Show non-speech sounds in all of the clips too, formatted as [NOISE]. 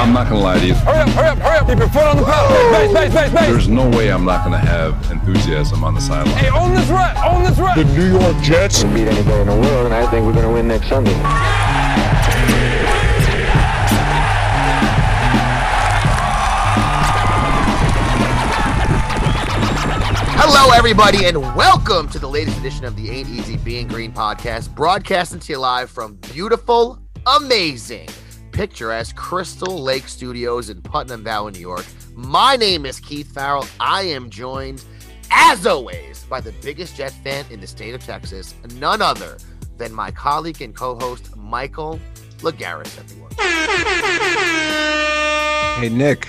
I'm not gonna lie to you. Hurry up, hurry up, hurry up. Keep your foot on the pedal. Base, base, base, base. There's no way I'm not gonna have enthusiasm on the sideline. Hey, own this rep, own this rep. The New York Jets. can beat anybody in the world, and I think we're going to win next Sunday. Hello, everybody, and welcome to the latest edition of the Ain't Easy Being Green podcast, broadcasting to you live from beautiful, amazing, picturesque Crystal Lake Studios in Putnam Valley, New York. My name is Keith Farrell. I am joined, as always, by the biggest Jet fan in the state of Texas, none other than my colleague and co-host Michael Lagaris. Everyone, Hey Nick,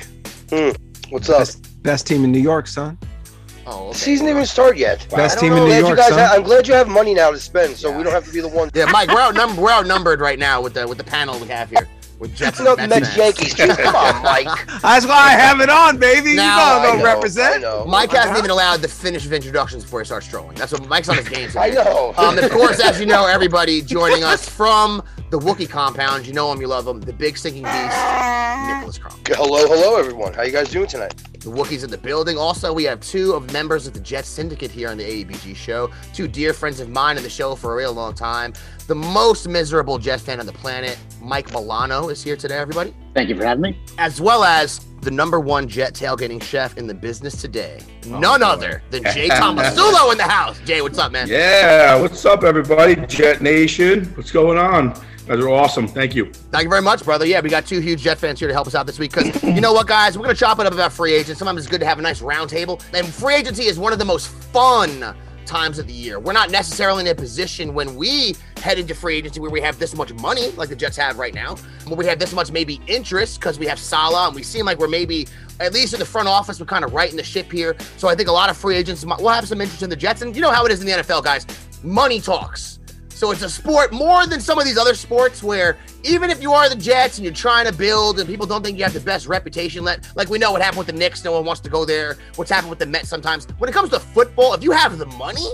hmm. What's up? best, best team in New York, son. oh, okay. Season didn't even start yet. Best team know. in New York, guys son. ha- I'm glad you have money now to spend, so we don't have to be the one. yeah, Mike, we're outnumbered. We're outnumbered right now with the with the panel we have here with Jets and No, Mets Mets. Yankees. Jeez, Come on, Mike. [LAUGHS] That's why I have it on, baby. Now- you I gotta know, go represent. I know. Mike hasn't even allowed the finish of introductions before he starts trolling. That's what Mike's on his game. [LAUGHS] I know. Um, of course, as you know, everybody joining us from the Wookiee compound, you know him, you love him, the big stinking beast, Nicholas Kronk. hello, hello, everyone. How you guys doing tonight? The Wookiees in the building. Also, we have two of members of the Jet Syndicate here on the AEBG show. Two dear friends of mine in the show for a real long time. The most miserable Jet fan on the planet, Mike Milano, is here today, everybody. Thank you for having me. As well as the number one Jet tailgating chef in the business today. None oh, other than [LAUGHS] Jay Tomasulo in the house. Jay, what's up, man? Yeah, what's up, everybody? Jet Nation, what's going on? Guys are awesome. Thank you. Thank you very much, brother. Yeah, we got two huge Jet fans here to help us out this week because you know what, guys? We're going to chop it up about free agents. Sometimes it's good to have a nice round table. And free agency is one of the most fun times of the year. We're not necessarily in a position when we head into free agency where we have this much money, like the Jets have right now, where we have this much maybe interest because we have Saleh and we seem like we're maybe, at least in the front office, we're kind of right in the ship here. So I think a lot of free agents will have some interest in the Jets. And you know how it is in the NFL, guys. Money talks. So it's a sport more than some of these other sports where even if you are the Jets and you're trying to build and people don't think you have the best reputation, let like we know what happened with the Knicks, no one wants to go there. What's happened with the Mets sometimes. When it comes to football, if you have the money,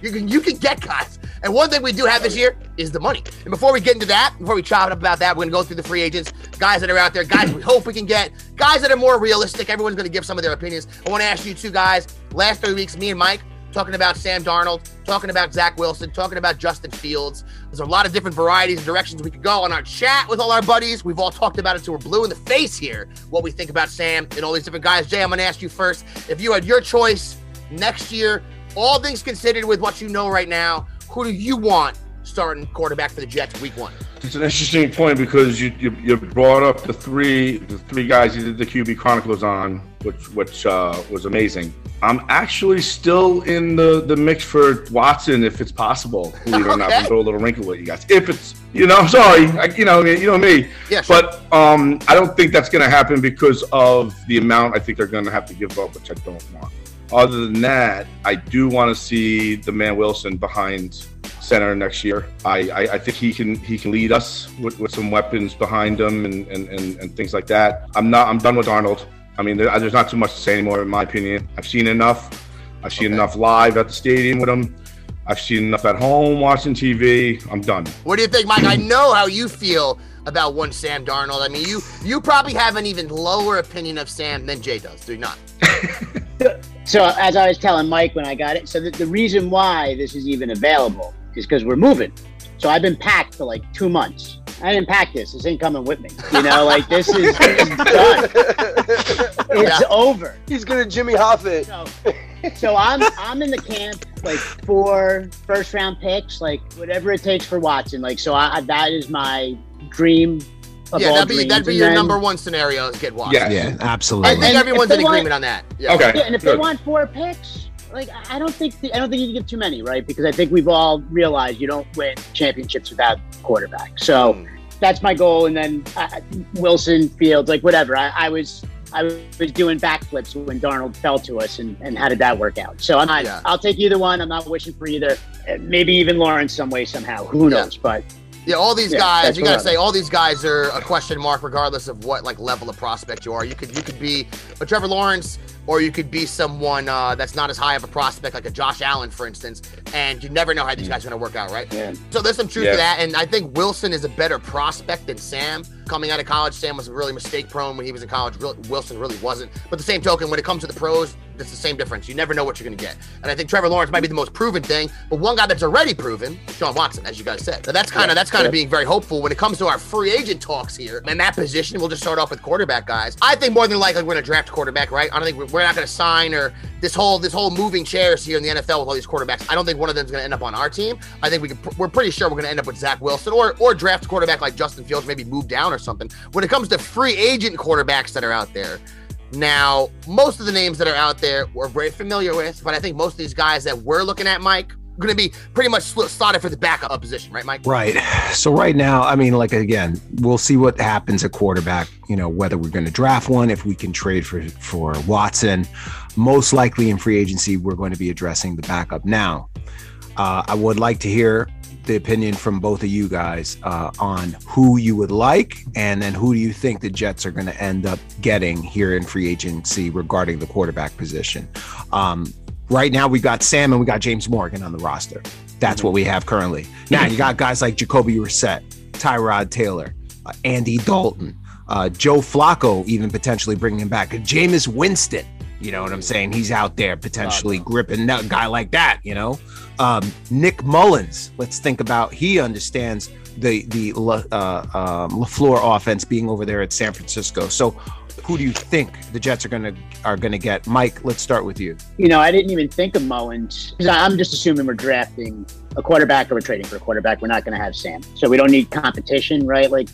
you can you can get guys. And one thing we do have this year is the money. And before we get into that, before we chop it up about that, we're gonna go through the free agents, guys that are out there, guys we hope we can get, guys that are more realistic. Everyone's gonna give some of their opinions. I want to ask you two guys. Last three weeks, me and Mike talking about Sam Darnold, talking about Zach Wilson, talking about Justin Fields. There's a lot of different varieties and directions we could go on our chat with all our buddies. We've all talked about it till we're blue in the face here, what we think about Sam and all these different guys. Jay, I'm going to ask you first. If you had your choice next year, all things considered with what you know right now, who do you want starting quarterback for the Jets week one? It's an interesting point because you you, you brought up the three the three guys you did the QB Chronicles on, which which uh, was amazing. I'm actually still in the, the mix for Watson if it's possible. Believe it or not, Okay. throw a little wrinkle at you guys. If it's you know, I'm sorry, I, you know, you know me. Yeah, sure. But um, I don't think that's going to happen because of the amount I think they're going to have to give up, which I don't want. Other than that, I do want to see the man Wilson behind center next year. I, I, I think he can he can lead us with, with some weapons behind him and, and, and, and things like that. I'm not I'm done with Darnold. I mean, there, there's not too much to say anymore, in my opinion. I've seen enough. I've seen enough live at the stadium with him. I've seen enough at home watching TV. I'm done. What do you think, Mike? I know how you feel about one Sam Darnold. I mean, you you probably have an even lower opinion of Sam than Jay does, do you not? [LAUGHS] So as I was telling Mike when I got it, so the, the reason why this is even available is because we're moving. So I've been packed for like two months. I didn't pack this. This ain't coming with me. You know, like this is, this is done. [LAUGHS] It's over. He's gonna Jimmy Hoffa. So, so I'm I'm in the camp like four first round picks, like whatever it takes for Watson. Like so, I, that is my dream. Yeah, that'd be that'd be your then- number one scenario is get Watson. Yeah, Yeah, absolutely. I think And everyone's in they want- agreement on that. Yeah. Okay. Yeah, and if they want four picks, like I don't think the, I don't think you can get too many, right? Because I think we've all realized you don't win championships without quarterback. So Mm. that's my goal. And then uh, Wilson, Fields, like whatever. I, I was I was doing backflips when Darnold fell to us, and, and how did that work out? So I'm not, Yeah. I'll take either one. I'm not wishing for either. Uh, Maybe even Lawrence some way somehow. Who Yeah. knows? But Yeah, all these Yeah, guys. You gotta say, all these guys are a question mark, regardless of what like level of prospect you are. You could you could be a Trevor Lawrence, or you could be someone uh, that's not as high of a prospect, like a Josh Allen, for instance. And you never know how these guys are gonna work out, right? Yeah. So there's some truth Yeah. to that, and I think Wilson is a better prospect than Sam. Coming out of college, Sam was really mistake prone when he was in college. Wilson really wasn't. But the same token, when it comes to the pros, it's the same difference. You never know what you're going to get. And I think Trevor Lawrence might be the most proven thing, but one guy that's already proven, Sean Watson, as you guys said. Now that's kind of that's kind of being very hopeful when it comes to our free agent talks here. And that position, we'll just start off with quarterback guys. I think more than likely we're going to draft quarterback, right? I don't think we're, we're not going to sign or this whole this whole moving chairs here in the NFL with all these quarterbacks. I don't think one of them is going to end up on our team. I think we could, we're pretty sure we're going to end up with Zach Wilson or or draft quarterback like Justin Fields, maybe move down or something. When it comes to free agent quarterbacks that are out there, now, most of the names that are out there we're very familiar with, but I think most of these guys that we're looking at, Mike, going to be pretty much slotted for the backup position, right, Mike? Right. So right now, I mean, like again, we'll see what happens at quarterback. You know, whether we're going to draft one, if we can trade for for Watson. Most likely in free agency, we're going to be addressing the backup. Now, uh, I would like to hear the opinion from both of you guys uh, on who you would like, and then who do you think the Jets are going to end up getting here in free agency regarding the quarterback position. Um, right now, we got Sam and we got James Morgan on the roster. That's what we have currently. [LAUGHS] Now you got guys like Jacoby Brissett, Tyrod Taylor, uh, Andy Dalton, uh, Joe Flacco, even potentially bringing him back. Jameis Winston, you know what I'm saying? He's out there potentially gripping that guy like that. You know, um, Nick Mullens. Let's think about he understands the the La- uh, um, Lafleur offense being over there at San Francisco. So, who do you think the Jets are gonna are gonna get? Mike, let's start with you. you know, I didn't even think of Mullens because I'm just assuming we're drafting a quarterback or we're trading for a quarterback. We're not going to have Sam, so we don't need competition, right? Like,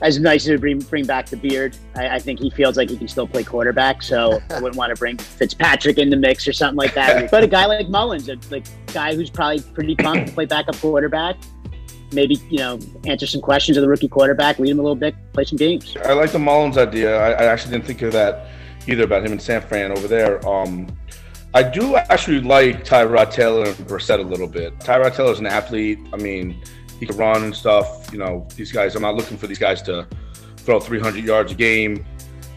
as nice as we bring bring back the beard, I, I think he feels like he can still play quarterback. So [LAUGHS] I wouldn't want to bring Fitzpatrick in the mix or something like that. [LAUGHS] But a guy like Mullens, a like guy who's probably pretty pumped to play backup quarterback. Maybe you know answer some questions of the rookie quarterback, lead him a little bit, play some games. I like the Mullens idea. I, I actually didn't think of that either about him and San Fran over there. Um, I do actually like Tyrod Taylor and Brissett a little bit. Tyrod Taylor's an athlete. I mean, he can run and stuff. You know, these guys. I'm not looking for these guys to throw 300 yards a game.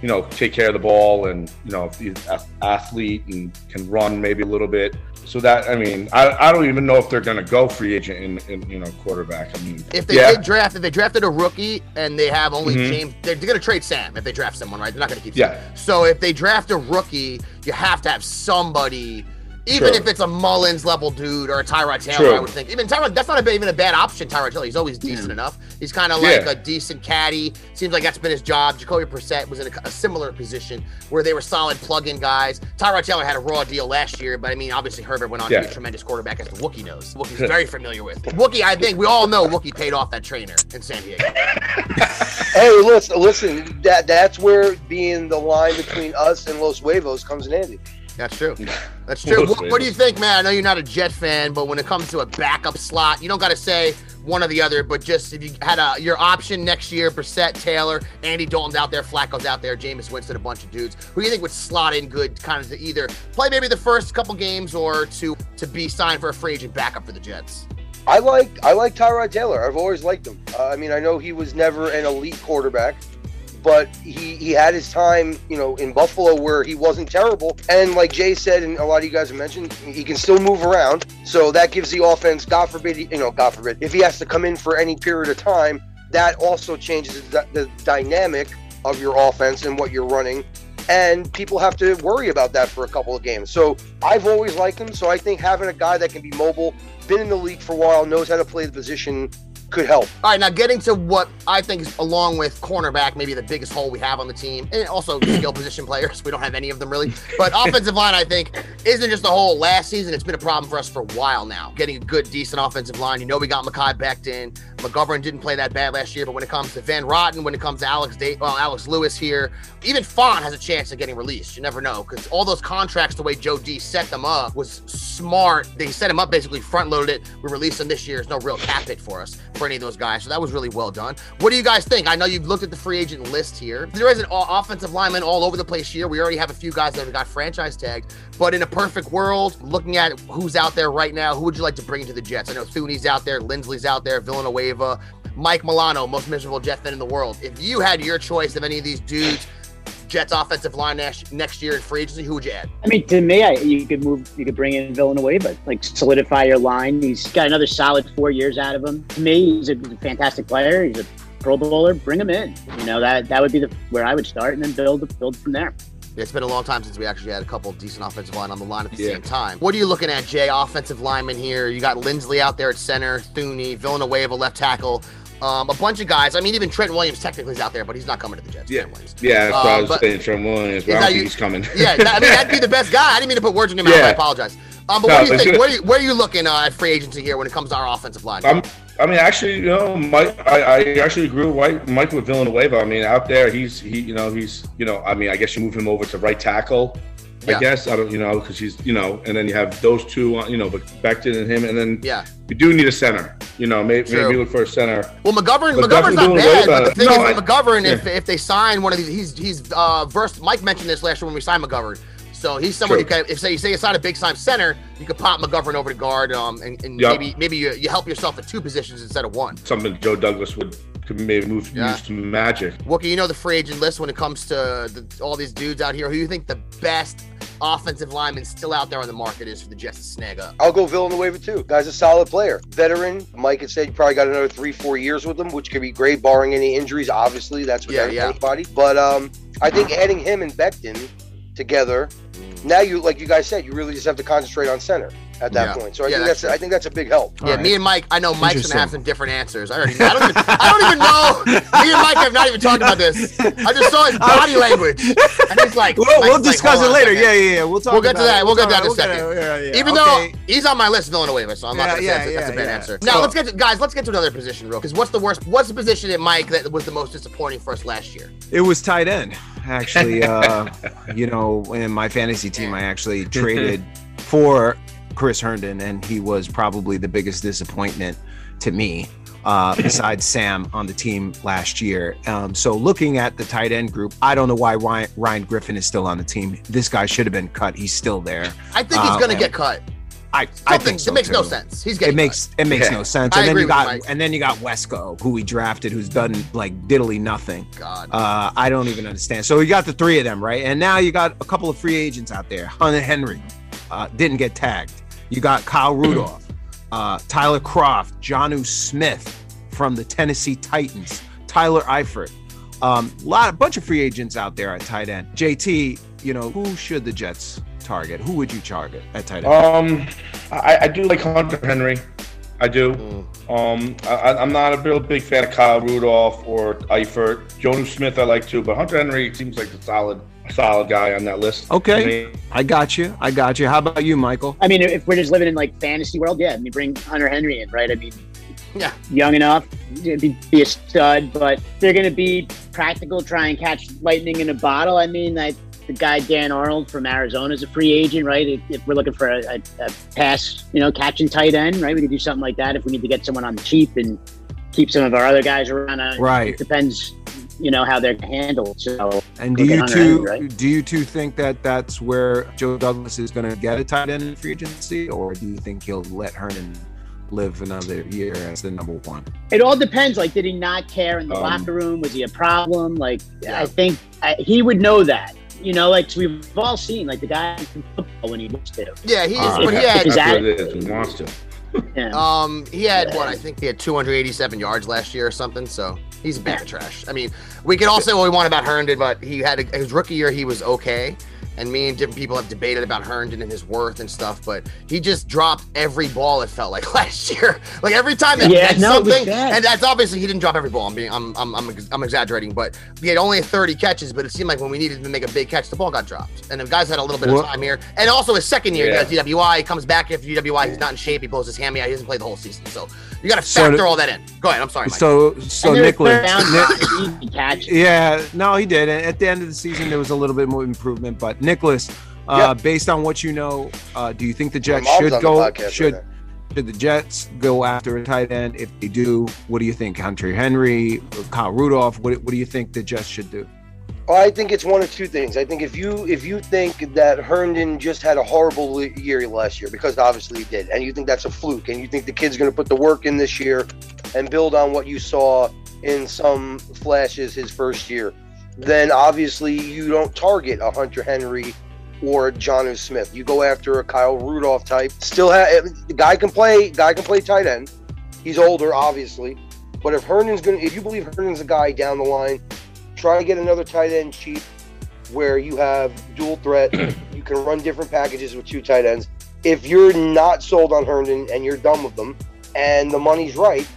You know, take care of the ball and you know, he's an athlete and can run maybe a little bit. So that I mean, I, I don't even know if they're going to go free agent in, in you know quarterback. I mean, If they yeah, did draft, if they drafted a rookie and they have only Mhm. James, they're, going to trade Sam if they draft someone, right? They're not going to keep Yeah. So if they draft a rookie, you have to have somebody, even True. if it's a Mullens level dude or a Tyrod Taylor, True. I would think. Even Tyrod, that's not a, even a bad option, Tyrod Taylor. He's always decent mm. enough. He's kind of like Yeah. a decent caddy. Seems like that's been his job. Jacoby Brissett was in a, a similar position where they were solid plug-in guys. Tyrod Taylor had a raw deal last year, but I mean, obviously Herbert went on to be a tremendous quarterback as the Wookie knows. Wookie's [LAUGHS] very familiar with. Wookie, I think we all know Wookie paid off that trainer in San Diego. [LAUGHS] Hey, listen, listen. That that's where being the line between us and Los Huevos comes in handy. That's true. [LAUGHS] That's true. What, what do you think, man? I know you're not a Jet fan, but when it comes to a backup slot, you don't got to say one or the other. But just if you had a your option next year, Brissett, Taylor, Andy Dalton's out there, Flacco's out there, Jameis Winston, a bunch of dudes. Who do you think would slot in good, kind of to either play maybe the first couple games or to to be signed for a free agent backup for the Jets? I like I like Tyrod Taylor. I've always liked him. Uh, I mean, I know he was never an elite quarterback, but he he had his time, you know, in Buffalo where he wasn't terrible. And like Jay said, and a lot of you guys have mentioned, he can still move around. So that gives the offense. God forbid, you know, God forbid, if he has to come in for any period of time, that also changes the, the dynamic of your offense and what you're running. And people have to worry about that for a couple of games. So I've always liked him. So I think having a guy that can be mobile, been in the league for a while, knows how to play the position, could help. All right, now getting to what I think is, along with cornerback, maybe the biggest hole we have on the team, and also [CLEARS THROAT] skill position players. We don't have any of them really. But offensive line, I think, isn't just a hole. Last season, it's been a problem for us for a while now. Getting a good, decent offensive line. You know, we got Mekhi Becton. McGovern didn't play that bad last year, but when it comes to Van Roten, when it comes to Alex Day, well, Alex Lewis here, even Fant has a chance of getting released. You never know because all those contracts, the way Joe D set them up was smart. They set him up basically front loaded it. We released them this year. There's no real cap hit for us for any of those guys. So that was really well done. What do you guys think? I know you've looked at the free agent list here. There is an offensive lineman all over the place here. We already have a few guys that have got franchise tagged. But in a perfect world, looking at who's out there right now, who would you like to bring to the Jets? I know Thuney's out there, Linsley's out there, Villanueva, Uh, Mike Milano, most miserable Jet fan in the world. If you had your choice of any of these dudes, Jets offensive line next, next year in free agency, who would you add? I mean, to me, I, you could move, you could bring in Villanueva, but like solidify your line. He's got another solid four years out of him. To me, he's a, he's a fantastic player. He's a Pro Bowler. Bring him in. You know that that would be the where I would start, and then build build from there. It's been a long time since we actually had a couple decent offensive line on the line at the Yeah. same time. What are you looking at, Jay? Offensive lineman here. You got Linsley out there at center, Thuney, Villanueva left tackle. Um, a bunch of guys. I mean, even Trent Williams technically is out there, but he's not coming to the Jets. Yeah. Yeah, that's what I Uh, was but- saying. Trent Williams, but I don't think you- he's coming. Yeah, I mean that'd be the best guy. I didn't mean to put words in your mouth. Yeah. I apologize. Um, but No, what do you think? Where, are you, where are you looking uh, at free agency here when it comes to our offensive line? I'm, I mean, actually, you know, Mike. I, I actually agree with Mike, with Villanueva. I mean, out there, he's he, you know, he's you know, I mean, I guess you move him over to right tackle. Yeah. I guess I don't, you know, because he's you know, and then you have those two, uh, you know, but Becton and him, and then yeah, you do need a center. You know, maybe, True. maybe look for a center. Well, McGovern, But McGovern's not bad, but the thing No, is, with I- McGovern, if, if they sign one of these, he's he's uh, versed. Mike mentioned this last year when we signed McGovern. So he's someone True. who can, if say you say you sign a big time center, you could pop McGovern over to guard, um, and, and Yep. maybe maybe you, you help yourself at two positions instead of one. Something Joe Douglas would could maybe move Yeah. use some magic. Wookie, you know the free agent list when it comes to the, all these dudes out here. Who you think the best offensive lineman still out there on the market is for the Jets to snag up? I'll go Villanueva too. Guy's a solid player, veteran. Mike had said you probably got another three, four years with him, which could be great, barring any injuries. Obviously, that's with Yeah, yeah. anybody. But um, I think adding him and Becton together, now you like you guys said, you really just have to concentrate on center at that Yeah. point. So I Yeah, think that's that's I think that's a big help. Yeah, me and Mike. I know Mike's gonna have some different answers. I already. I don't. Even, I don't even know. Me and Mike have not even talked about this. I just saw his body language, and he's like, We'll, Mike's we'll like, discuss it later. Yeah, yeah, yeah. We'll talk. We'll get to about that. it. We'll get to that in a We'll get second. Yeah, yeah. Even Okay. though he's on my list, Villanueva, so I'm not Yeah, gonna say yeah, that's, a- a bad yeah. answer. Now let's get to guys. Let's get to another position real. Because what's the worst? What's the position at Mike that was the most disappointing for us last year? It was tight end. Actually, [LAUGHS] uh, you know, in my fantasy team, I actually traded for Chris Herndon, and he was probably the biggest disappointment to me, uh, [LAUGHS] besides Sam on the team last year. Um, so, looking at the tight end group, I don't know why Ryan, Ryan Griffin is still on the team. This guy should have been cut. He's still there. I think he's Uh, gonna get cut. I, I think so it makes no sense. He's getting It makes it makes Yeah. no sense. I And then you with got Mike. and then you got Wesco, who we drafted, who's done like diddly nothing. God. Uh, I don't even understand. So you got the three of them, right? And now you got a couple of free agents out there. Hunter Henry uh, didn't get tagged. You got Kyle Rudolph, uh, Tyler Kroft, Jonnu Smith from the Tennessee Titans, Tyler Eifert. Um, lot, a bunch of free agents out there at tight end. JT, you know, who should the Jets target? Who would you target at tight end? Um, I, I do like Hunter Henry. I do. Mm. Um, I, I'm not a real big fan of Kyle Rudolph or Eifert. Jonnu Smith I like too, but Hunter Henry seems like a solid, solid guy on that list. Okay. I mean, I got you. I got you. How about you, Michael? I mean, if we're just living in like fantasy world, yeah, I mean, bring Hunter Henry in, right? I mean, Yeah. young enough to be, be a stud, but they're going to be practical, try and catch lightning in a bottle. I mean, I, the guy Dan Arnold from Arizona is a free agent, right? If, if we're looking for a, a, a pass, you know, catching tight end, right? We could do something like that if we need to get someone on the cheap and keep some of our other guys around. Uh, Right. It depends, you know, how they're handled. So, And do you two Henry, right? do you two think that that's where Joe Douglas is going to get a tight end in free agency, or do you think he'll let Herndon live another year as the number one? It all depends. Like, did he not care in the Um, locker room? Was he a problem? Like, Yeah. I think I, he would know that. You know, like we've all seen, like the guy in football when he wants to. Yeah, he is. Uh, but he had. Is that's what. He wants to. Yeah. Um, he had what I think he had 287 yards last year or something. So he's a bag of trash. I mean, we can all say what we want about Herndon, but he had a, his rookie year. He was okay. And me and different people have debated about Herndon and his worth and stuff, but he just dropped every ball. It felt like [LAUGHS] last year, like every time that Yeah, no, something. And that's obviously he didn't drop every ball. I'm being, I'm, I'm, I'm, I'm exaggerating, but he had only 30 catches. But it seemed like when we needed to make a big catch, the ball got dropped. And the guys had a little bit of time here. And also his second year, Yeah. he has DWI. He comes back after DWI. He's not in shape. He blows his hammy out. He doesn't play the whole season. So you got to So factor the- all that in. Go ahead. I'm sorry, Mike. So so And there were Nicholas. third down Ni- drops, easy catch. [LAUGHS] yeah, no, he did. And at the end of the season, there was a little bit more improvement. But Nicholas, uh, based on what you know, uh, do you think the Jets should go podcast right should. Should the Jets go after a tight end? If they do, what do you think? Hunter Henry, Kyle Rudolph. What, what do you think the Jets should do? Well, I think it's one of two things. I think if you if you think that Herndon just had a horrible year last year because obviously he did, and you think that's a fluke, and you think the kid's going to put the work in this year and build on what you saw in some flashes his first year, then obviously you don't target a Hunter Henry or a Jonnu Smith. You go after a Kyle Rudolph type. Still, ha- eh, the guy can play. Guy can play tight end. He's older, obviously, but if Herndon's going, to if you believe Herndon's a guy down the line try to get another tight end cheap where you have dual threat. [CLEARS THROAT] you can run different packages with two tight ends. If you're not sold on Herndon and you're done with them and the money's right,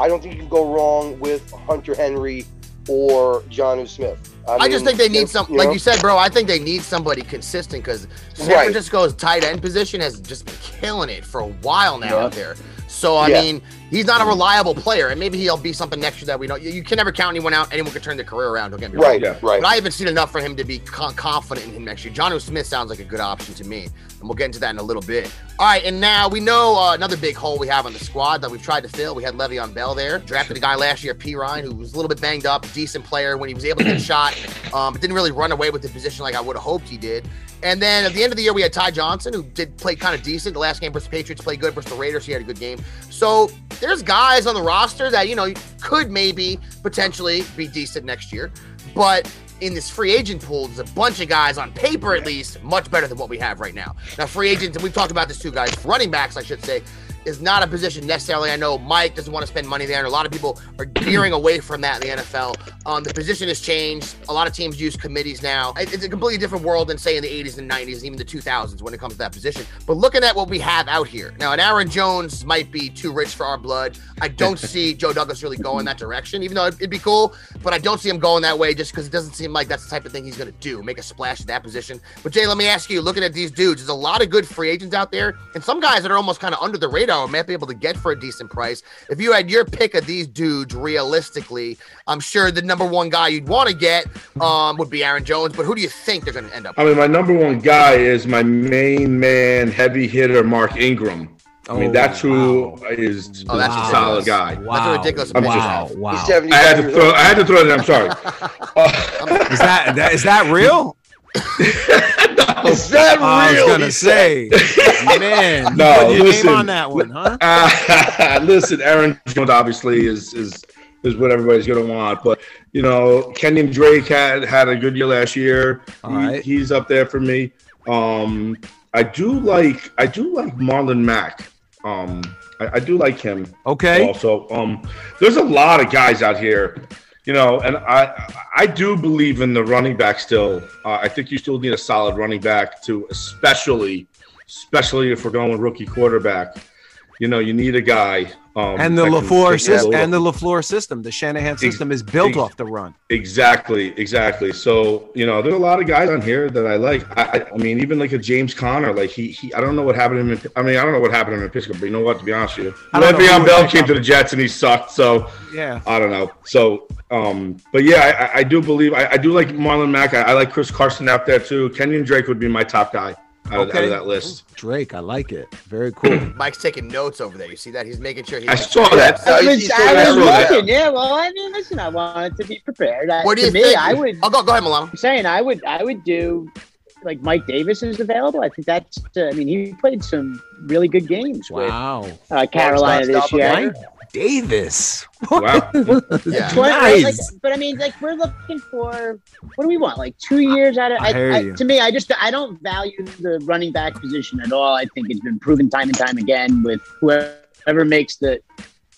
I don't think you can go wrong with Hunter Henry or Jonnu Smith. I, just think they need some, you like know? you said, bro. I think they need somebody consistent because San Right. Francisco's tight end position has just been killing it for a while now Yeah. out there. So I Yeah. mean, he's not a reliable player, and maybe he'll be something next year that we don't. You, you can never count anyone out. Anyone can turn their career around. Don't get me wrong. Right, yeah, right. But I haven't seen enough for him to be con- confident in him next year. John Smith sounds like a good option to me, and we'll get into that in a little bit. All right, and now we know uh, another big hole we have on the squad that we've tried to fill. We had Le'Veon Bell there, drafted a guy last year, Perine, who was a little bit banged up, decent player when he was able to get shot, um, but didn't really run away with the position like I would have hoped he did. And then at the end of the year, we had Ty Johnson, who did play kind of decent. The last game versus the Patriots played good versus the Raiders. He had a good game. So there's guys on the roster that, you know, could maybe potentially be decent next year. But in this free agent pool, there's a bunch of guys on paper, at least, much better than what we have right now. Now, free agents, and we've talked about this too, guys. Running backs, I should say, is not a position necessarily. I know Mike doesn't want to spend money there, and a lot of people are gearing away from that in the NFL. Um, the position has changed. A lot of teams use committees now. It's a completely different world than say in the 80s and 90s, and even the 2000s when it comes to that position. But looking at what we have out here now, an Aaron Jones might be too rich for our blood. I don't [LAUGHS] see Joe Douglas really going that direction, even though it'd be cool. But I don't see him going that way just because it doesn't seem like that's the type of thing he's going to do, make a splash at that position. But Jay, let me ask you, looking at these dudes, there's a lot of good free agents out there, and some guys that are almost kind of under the radar might be able to get for a decent price. If you had your pick of these dudes realistically, I'm sure the number one guy you'd want to get um, would be Aaron Jones. But who do you think they're going to end up? I mean, my number one guy is my main man, heavy hitter, Mark Ingram. I mean, Oh, that's who is Oh, that's a ridiculous. solid guy. That's a ridiculous I'm opinion. just- Wow, wow. I had to throw. I had to throw it. in. I'm sorry. [LAUGHS] Is that, that is that real? [LAUGHS] [LAUGHS] Is that real? I was gonna say, man, No, your listen. on that one, huh? Uh, [LAUGHS] listen, Aaron Jones obviously is is is what everybody's going to want, but you know, Kenyan Drake had had a good year last year. He- right. he's up there for me. Um, I do like I do like Marlon Mack. Um, I, I do like him. Okay. Also, um, there's a lot of guys out here, you know, and I I do believe in the running back still. Uh, I think you still need a solid running back to, especially, especially if we're going with rookie quarterback. You know, you need a guy. Um, And the Lafleur system, and the Lafleur system, the Shanahan system is built ex- off the run. Exactly, exactly. So you know, there's a lot of guys on here that I like. I, I, mean, even like a James Conner, like he, he, I don't know what happened to him. In, I mean, I don't know what happened to him in Pittsburgh, but you know what? To be honest with you, I don't know Le'Veon Bell came to the Jets and he sucked. So Yeah. I don't know. So, um, but yeah, I, I do believe I, I do like Marlon Mack. I, I like Chris Carson out there too. Kenyan Drake would be my top guy out, of, out Okay. of that list. Drake, I like it. Very cool. [CLEARS THROAT] Mike's taking notes over there. You see that? He's making sure he. I saw that. No, I he's- was, he's I was there. that. Yeah, well, I mean, listen, I wanted to be prepared. What do to you me, think? I would. Oh, go, go ahead, Milano. I'm saying I would. I would do like Mike Davis is available. I think that's. Uh, I mean, he played some really good games Wow. with uh, Carolina this year. Mike Davis. Wow. [LAUGHS] Yeah. Twen- Nice. like, but I mean, like we're looking for what do we want? Like two years out of. I hear you. to me, I just I don't value the running back position at all. I think it's been proven time and time again with whoever makes the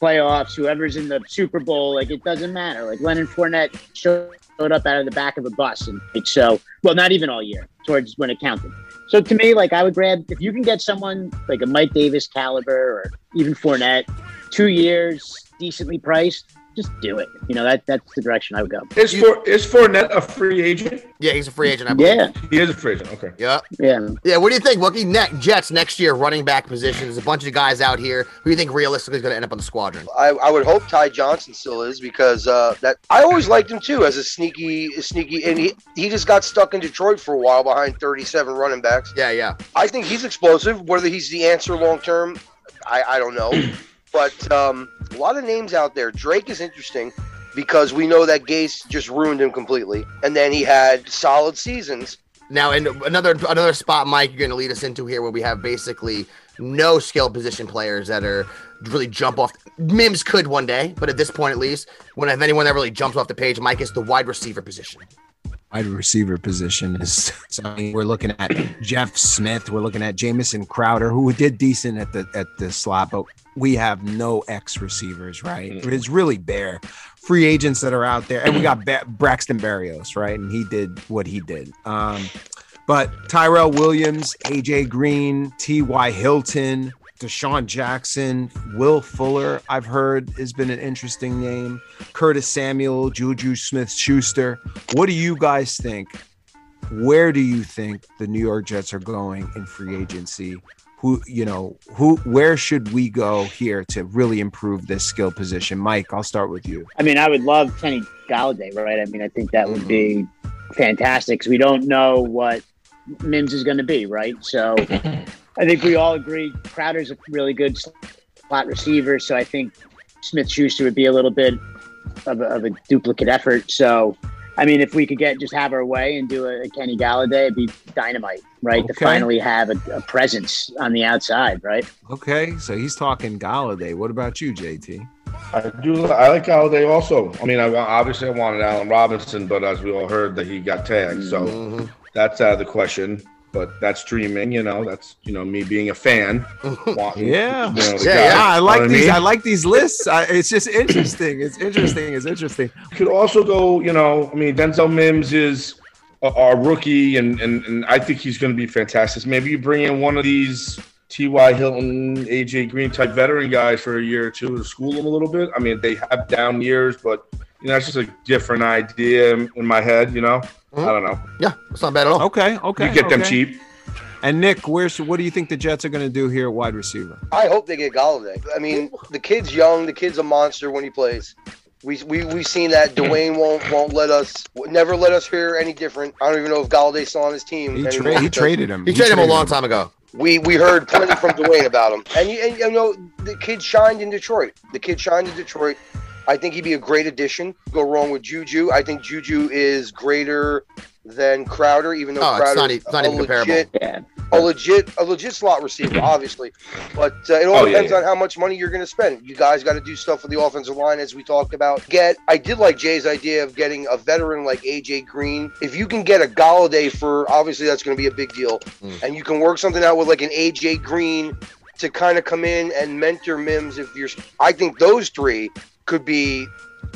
playoffs, whoever's in the Super Bowl. Like it doesn't matter. Like Leonard Fournette showed up out of the back of a bus, and like, so well, not even all year towards when it counted. So to me, like I would grab if you can get someone like a Mike Davis caliber or even Fournette, two years, decently priced, just do it. You know that that's the direction I would go. Is for is Fournette a free agent? Yeah, he's a free agent. I believe. Yeah, He is a free agent. Okay. Yeah. yeah. Yeah, what do you think, Wookie? Ne- Jets next year, running back position. There's a bunch of guys out here. Who do you think realistically is going to end up on the squadron? I, I would hope Ty Johnson still is because uh, that I always liked him too as a sneaky, sneaky, and he, he just got stuck in Detroit for a while behind 37 running backs. Yeah, yeah. I think he's explosive. Whether he's the answer long term, I, I don't know. But um, a lot of names out there. Drake is interesting because we know that Gase just ruined him completely, and then he had solid seasons. Now, and another another spot, Mike, you're going to lead us into here where we have basically no skill position players that are really jump off. Mims could one day, but at this point, at least, when if anyone that really jumps off the page, Mike is the wide receiver position. Wide receiver position is so I mean, we're looking at Jeff Smith, we're looking at Jamison Crowder, who did decent at the at the slot, but we have no X receivers, right? It's really bare. Free agents that are out there, and we got ba- Braxton Berrios, right? And he did what he did. Um, but Tyrell Williams, AJ Green, T.Y. Hilton, DeSean Jackson, Will Fuller, I've heard has been an interesting name. Curtis Samuel, Juju Smith Schuster. What do you guys think? Where do you think the New York Jets are going in free agency? Who, you know, who, where should we go here to really improve this skill position? Mike, I'll start with you. I mean, I would love Kenny Golladay, right? I mean, I think that would be mm-hmm. fantastic because we don't know what Mims is going to be, right? So [LAUGHS] I think we all agree Crowder's a really good slot receiver. So I think Smith Schuster would be a little bit of a, of a duplicate effort. So, I mean, if we could get just have our way and do a, a Kenny Golladay, it'd be dynamite, right? To finally have a, a presence on the outside, right? Okay, so he's talking Golladay. What about you, JT? I do. I like Golladay also. I mean, I obviously I wanted Allen Robinson, but as we all heard, that he got tagged, so Mhm. that's out of the question. But that's dreaming, you know. That's you know me being a fan. [LAUGHS] wanting, Yeah. you know, Yeah, guy, yeah, Ah, I you know like what these. mean? I like these lists. I, it's just interesting. It's interesting. It's interesting. could also go, you know, I mean, Denzel Mims is a, our rookie, and, and, and I think he's going to be fantastic. Maybe you bring in one of these T.Y. Hilton, A.J. Green type veteran guys for a year or two to school them a little bit. I mean, they have down years, but, you know, it's just a different idea in in my head, you know? Mm-hmm. I don't know. Yeah, it's not bad at all. Okay. Okay. you get them cheap. And Nick, where's what do you think the Jets are going to do here at wide receiver? I hope they get Golladay. I mean, the kid's young. The kid's a monster when he plays. We we we've seen that [CLEARS THROAT] Dwayne won't won't let us never let us hear any different. I don't even know if Golladay's still on his team. He, tra- he traded him. He traded him a long time ago. We we heard plenty from Dwayne about him, and you, and you know the kid shined in Detroit. The kid shined in Detroit. I think he'd be a great addition. Go wrong with Juju. I think Juju is greater than Crowder, even though Oh, it's Crowder not e- it's not a even comparable. legit, Yeah. a legit a legit slot receiver, [CLEARS THROAT] obviously. But uh, it all Oh, yeah, depends yeah. on how much money you're going to spend. You guys got to do stuff with the offensive line, as we talked about. Get I did like Jay's idea of getting a veteran like AJ Green. If you can get a Golladay for obviously that's going to be a big deal, Mm. and you can work something out with like an AJ Green to kind of come in and mentor Mims. If you're, I think those three could be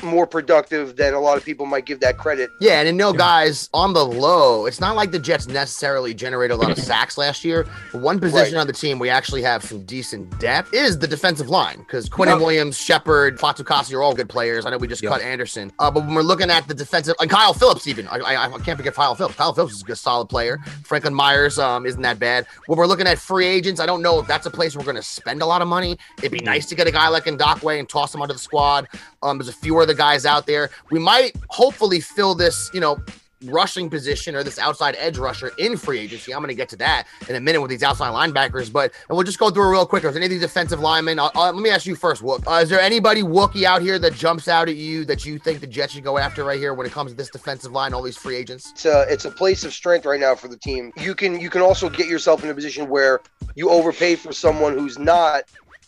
more productive than a lot of people might give that credit. Yeah, and then no guys on the low. It's not like the Jets necessarily generated a lot of sacks last year. One position Right. on the team we actually have some decent depth is the defensive line because Quinn No. Williams, Shepherd, Fatukasi are all good players. I know we just Yeah. cut Anderson, uh, but when we're looking at the defensive, and Kyle Phillips even, I, I, I can't forget Kyle Phillips. Kyle Phillips is a good, solid player. Franklin Myers um, isn't that bad. When we're looking at free agents, I don't know if that's a place we're going to spend a lot of money. It'd be nice to get a guy like Ngakoue and toss him onto the squad. Um, there's a few other guys out there. We might hopefully fill this, you know, rushing position or this outside edge rusher in free agency. I'm going to get to that in a minute with these outside linebackers, but and we'll just go through it real quick. Is any of these defensive linemen? Uh, uh, let me ask you first, Wook. Uh, is there anybody Wookie out here that jumps out at you that you think the Jets should go after right here when it comes to this defensive line, all these free agents? It's a it's a place of strength right now for the team. You can you can also get yourself in a position where you overpay for someone who's not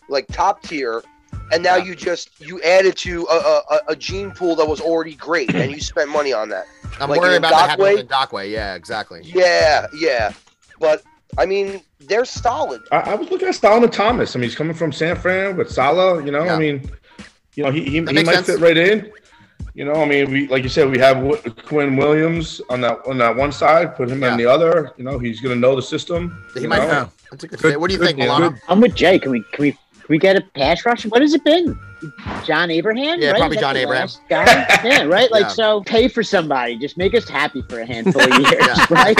like top tier, and now you just you added to a, a, a- a gene pool that was already great, and you spent money on that. I'm Like worried about that happening Ngakoue? with Ngakoue. Yeah, exactly. Yeah, yeah, but I mean they're solid. I, I was looking at Solomon Thomas. I mean, he's coming from San Fran with Saleh. You know, Yeah. I mean, you know, he he, he might sense. fit right in. You know, I mean, we like you said, we have Wi- Quinn Williams on that on that one side, put him Yeah. on the other. You know, he's going to know the system. He might. know? That's a good, Good- fit. What do you good- think, yeah, Milano? I'm with Jay. Can we can we can we get a pass rush? What has it been? John Abraham? Yeah, right? probably John Abraham. [LAUGHS] yeah, right. Like Yeah. so, pay for somebody. Just make us happy for a handful of [LAUGHS] years, Yeah. [LAUGHS] right?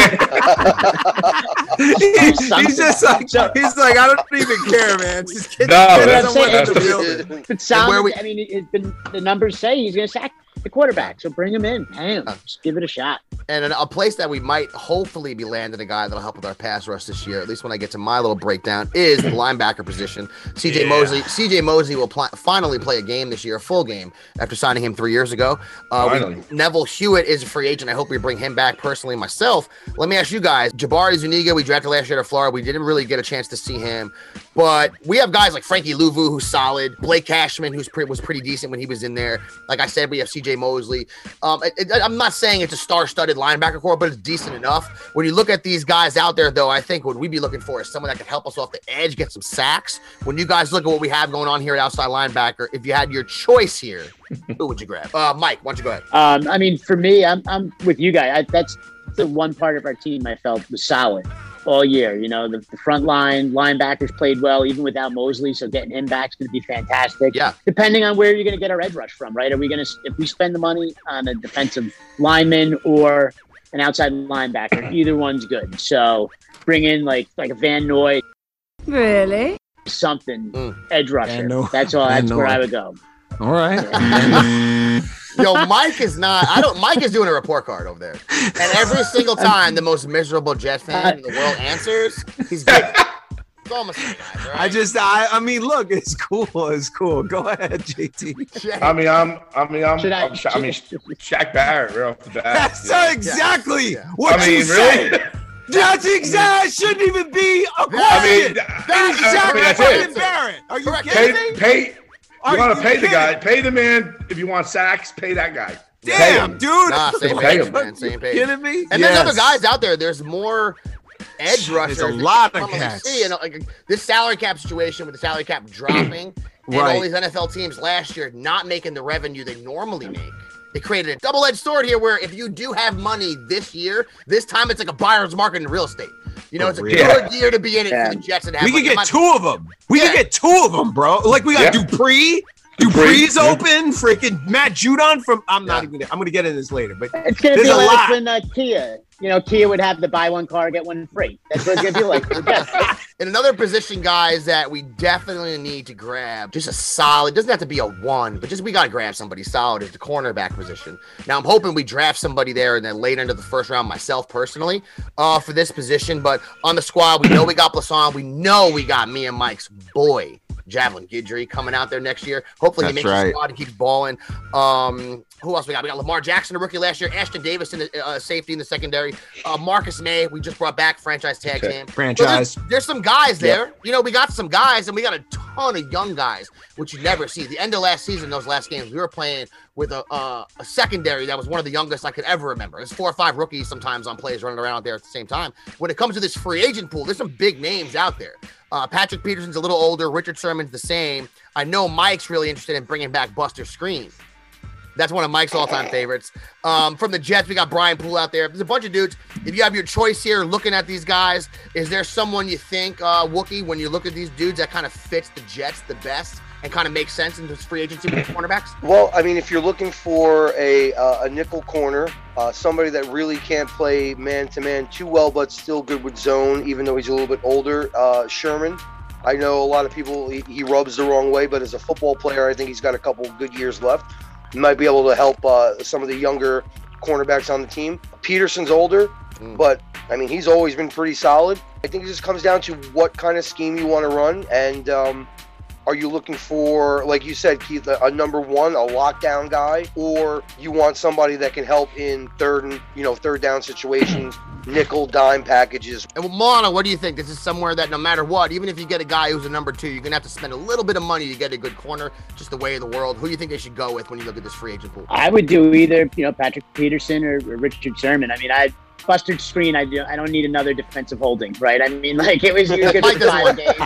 he's just like he's like I don't even care, man. Just get, No, get that's- someone in that's- the building. But sound, where we- I mean, it, it, the numbers say he's going to sack the quarterback. So bring him in, pay him, just give it a shot. And a place that we might hopefully be landing a guy that'll help with our pass rush this year, at least when I get to my little breakdown, is the [CLEARS THROAT] linebacker position. CJ Yeah. Mosley. CJ Mosley will pl- finally play a game this year, a full game, after signing him three years ago. Uh, we- Finally. Neville Hewitt is a free agent. I hope we bring him back personally myself. Let me ask you guys: Jabari Zuniga, we drafted last year to Florida. We didn't really get a chance to see him, but we have guys like Frankie Luvu, who's solid. Blake Cashman, who's pre- was pretty decent when he was in there. Like I said, we have CJ Mosley. Um, it- it- I'm not saying it's a star-studded linebacker core, but it's decent enough. When you look at these guys out there, though, I think what we'd be looking for is someone that can help us off the edge, get some sacks. When you guys look at what we have going on here at outside linebacker, if you had your choice here, [LAUGHS] who would you grab? Uh, Mike, why don't you go ahead? Um, I mean, for me, I'm, I'm with you guys. I, that's the one part of our team I felt was solid all year. You know, the, the front line linebackers played well, even without Mosley. So getting him back is going to be fantastic. Yeah. Depending on where you're going to get our edge rush from, right? Are we going to, if we spend the money on a defensive lineman or an outside linebacker, [CLEARS THROAT] either one's good. So bring in like like a Van Noy, Really? something Mm. edge rusher. Van Noy. That's all. Van That's where I would go. All right. [LAUGHS] Yo, Mike is not. I don't. Mike is doing a report card over there, and every single [LAUGHS] time the most miserable Jet fan in the world answers, he's good. Like guys, all I just, I, I mean, look, it's cool. It's cool. Go ahead, JT. I mean, I'm, I mean, I'm, Should I- I'm Sha- I mean, Shaq Barrett right off the bat. That's you know. exactly Yeah. what I you mean, said. really? That's exactly. Shouldn't even be a question. I mean, that I mean, that's fucking it. Barrett. Are you Correct. kidding Pay, me? pay. Are You want to pay the guy? Pay the man. If you want sacks, pay that guy. Pay Damn, him. dude. Nah, [LAUGHS] same Pay page, him. man. Same page. kidding me? And there's other guys out there. There's more edge There's rushers. a lot of normally cats. See, and like this salary cap situation with the salary cap [CLEARS THROAT] dropping, and all these NFL teams last year not making the revenue they normally make. They created a double-edged sword here, where if you do have money this year, this time it's like a buyer's market in real estate. You know, it's a real. good year to be in it Yeah. for the Jets and have We could get two of them. We Yeah. could get two of them, bro. Like we got Yeah. Dupree. Dupree, Dupree's yeah. open. Freaking Matt Judon from. I'm not Yeah. even. I'm gonna get into this later, but It's gonna be a like lot. when uh, Kia, you know, Kia would have the buy one car get one free. That's what it's gonna be like. for the Jets. And another position, guys, that we definitely need to grab, just a solid, doesn't have to be a one, but just we got to grab somebody solid is the cornerback position. Now, I'm hoping we draft somebody there and then later into the first round myself personally uh, for this position. But on the squad, we know we got Bless Austin. We know we got me and Mike's boy, Javelin Guidry, coming out there next year. Hopefully, he That's makes the right. squad and keeps balling. Um, who else we got? We got Lamar Jackson, a rookie last year. Ashtyn Davis in the uh, safety in the secondary. Uh, Marcus Maye, we just brought back franchise tag Okay. him. So Franchise. there's, there's some guys there. You know, we got some guys, and we got a ton of young guys, which you never see. The end of last season, those last games, we were playing with a uh, a secondary that was one of the youngest I could ever remember. There's four or five rookies sometimes on plays running around out there at the same time. When it comes to this free agent pool, there's some big names out there. Uh, Patrick Peterson's a little older. Richard Sherman's the same. I know Mike's really interested in bringing back Buster Skrine. That's one of Mike's all-time favorites. Um, from the Jets, we got Brian Poole out there. There's a bunch of dudes. If you have your choice here, looking at these guys, is there someone you think, uh, Wookie, when you look at these dudes, that kind of fits the Jets the best and kind of makes sense in this free agency with [CLEARS THROAT] cornerbacks? Well, I mean, if you're looking for a uh, a nickel corner, uh, somebody that really can't play man to man too well, but still good with zone, even though he's a little bit older, uh, Sherman. I know a lot of people he, he rubs the wrong way, but as a football player, I think he's got a couple good years left. He might be able to help uh, some of the younger cornerbacks on the team. Peterson's older, Mm. but I mean, he's always been pretty solid. I think it just comes down to what kind of scheme you want to run, and um, are you looking for, like you said, Keith, a, a number one, a lockdown guy, or you want somebody that can help in third and you know third down situations, nickel dime packages? And well, Moana, what do you think? This is somewhere that no matter what, even if you get a guy who's a number two, you're gonna have to spend a little bit of money to get a good corner. Just the way of the world. Who do you think they should go with when you look at this free agent pool? I would do either, you know, Patrick Peterson or, or Richard Sherman. I mean, I Buster Skrine. I do, I don't need another defensive holding, right? I mean, [LAUGHS] like it was, it was good for five games.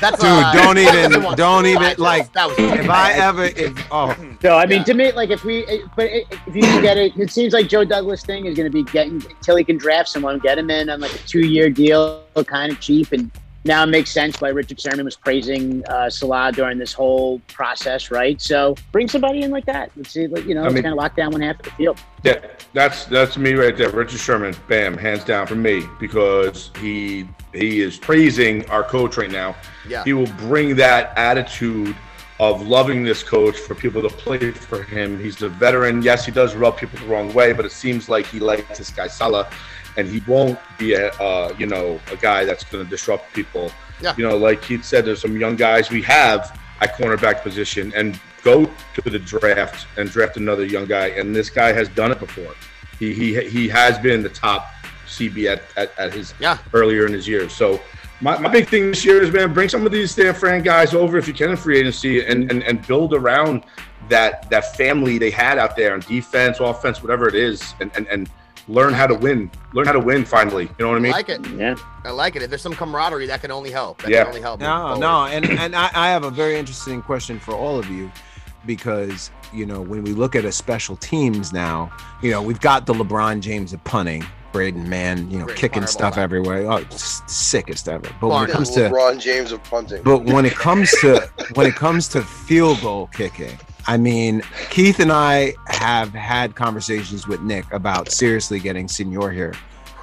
That's Dude, uh, don't even, don't even like. That was If I ever, if oh, So I mean, to me, like if we, it, but it, if you can get it, it seems like Joe Douglas thing is going to be getting until he can draft someone, get him in on like a two-year deal, kind of cheap, and now it makes sense why Richard Sherman was praising uh, Saleh during this whole process, right? So bring somebody in like that. Let's see, you know, I mean- kind of lock down one half of the field. Yeah, that's that's me right there. Richard Sherman, bam, hands down for me because he he is praising our coach right now. Yeah. He will bring that attitude of loving this coach for people to play for him. He's a veteran. Yes, he does rub people the wrong way, but it seems like he likes this guy Saleh, and he won't be a uh, you know a guy that's going to disrupt people. Yeah. You know, like he said, there's some young guys we have at cornerback position, and go to the draft and draft another young guy. And this guy has done it before. He he he has been the top CB at, at, at his Yeah. earlier in his years. So my, my big thing this year is man, bring some of these San Fran guys over if you can in free agency and, and, and build around that that family they had out there on defense, offense, whatever it is, and, and, and learn how to win. Learn how to win finally. You know what I mean? I like it. Yeah. I like it. If there's some camaraderie, that can only help. That Yeah. can only help. No, no, and and I, I have a very interesting question for all of you, because you know when we look at a special teams now, you know we've got the LeBron James of punting, Braden Mann, you know Great kicking punter of all stuff time. everywhere, oh, sickest ever. But when it none. comes to LeBron James of punting. but when it comes to when it comes to field goal kicking, I mean, Keith and I have had conversations with Nick about seriously getting Senor here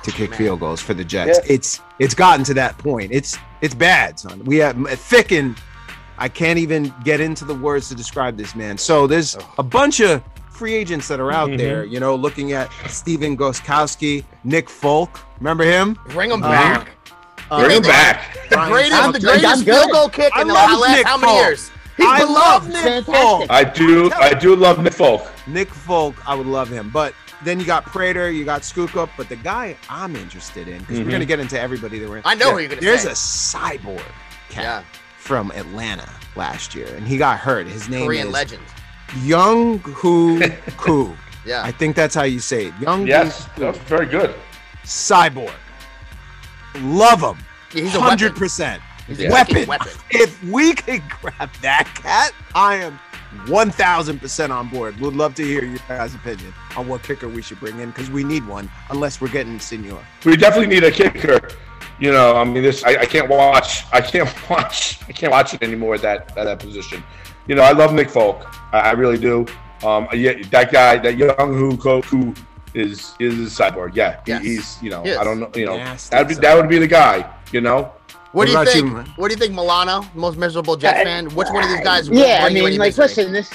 to kick Man. field goals for the Jets. Yeah. It's it's gotten to that point. It's it's bad, son. We have thick and I can't even get into the words to describe this man. So there's a bunch of free agents that are out there, you know, looking at Stephen Gostkowski, Nick Folk. Remember him? Bring him Uh, back. Bring him back. The greatest, the greatest field goal kick I in the love last Nick how many Folk. years? He's I love Nick Fantastic. Folk. I do. I do love Nick Folk. Nick Folk, I would love him. But then you got Prater, you got Succop, but the guy I'm interested in because mm-hmm. we're gonna get into everybody that we're. In, I know you're gonna. There's say. a cyborg cat yeah. from Atlanta last year, and he got hurt. His name Korean is legend. Younghoe [LAUGHS] Koo. yeah, I think that's how you say it. Young. Yes, that's very good. Cyborg. Love him. Yeah, he's 100% yeah. weapon. If we could grab that cat, I am 1000% on board. Would love to hear your guys' opinion on what kicker we should bring in because we need one, unless we're getting Senor. We definitely need a kicker. You know, I mean, this I, I can't watch. I can't [LAUGHS] watch. I can't watch it anymore at that that position. You know, I love Nick Folk. I, I really do. Um, yeah, that guy, that young who who is is a cyborg. Yeah, yes. he, he's you know I don't know you know that would be, that would be the guy. You know, what, do you about think? you, man? what do you think, Milano, most miserable Jets Uh, fan? Which one of these guys? Yeah, I mean, like, misery? listen, this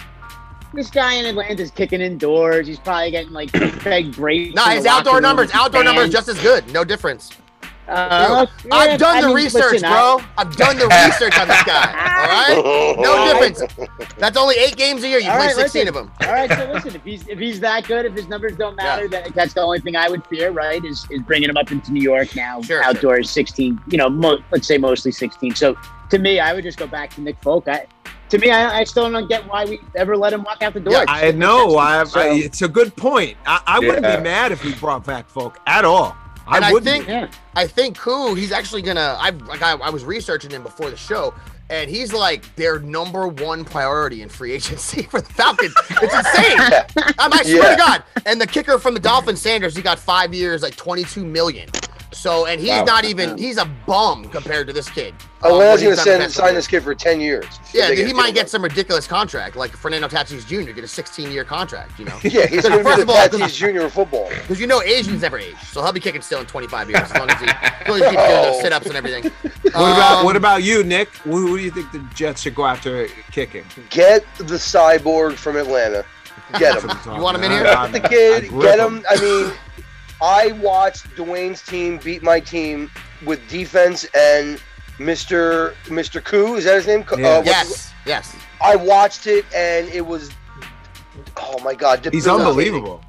this guy in Atlanta's kicking indoors. He's probably getting like [CLEARS THROAT] fed breaks. No, his outdoor numbers, with his outdoor numbers, just as good. No difference. Uh, I've done I the mean, research, listen, bro. I've done the research on this guy. [LAUGHS] All right, no difference. That's only eight games a year. You All play right, 16 listen. of them. All right, so listen, if he's if he's that good, if his numbers don't matter, that, that's the only thing I would fear, right? Is is bringing him up into New York now. Sure, sure. outdoors, sixteen. You know, mo- let's say mostly sixteen. So to me, I would just go back to Nick Folk. I, to me, I, I still don't get why we ever let him walk out the door. Yeah, I know. sense to me. I, So, I, it's a good point. I, I wouldn't be mad if we brought back folk at all. I And I wouldn't. think- yeah. I think Koo, he's actually gonna. I like I, I was researching him before the show, and he's like their number one priority in free [LAUGHS] agency for the Falcons. It's [LAUGHS] insane. I'm, I swear Yeah. to God. And the kicker from the Dolphins, Sanders, he got five years, like 22 million. So, and he's Wow. not even. He's a bum compared to this kid. Atlanta's Um, what going he's to done send, defensively. sign this kid for 10 years. Yeah, he might him. get some ridiculous contract, like Fernando Tatis Jr. get a 16 year contract. You know. [LAUGHS] Yeah, he's going to first be of the all, Tatis Junior of football. Because you know Asians never age, so he'll be kicking still in 25 years as long as he, as long as he keeps doing those sit-ups and everything. [LAUGHS] What about Um, what about you, Nick? Who, who do you think the Jets should go after kicking? Get the cyborg from Atlanta. Get him. You want him in here? I- the kid, I'd get him. I mean, I watched Dwayne's team beat my team with defense and Mr. Mr. Koo. Is that his name? Yeah. what's- Yes, yes. I watched it and it was, oh my god, He's unbelievable.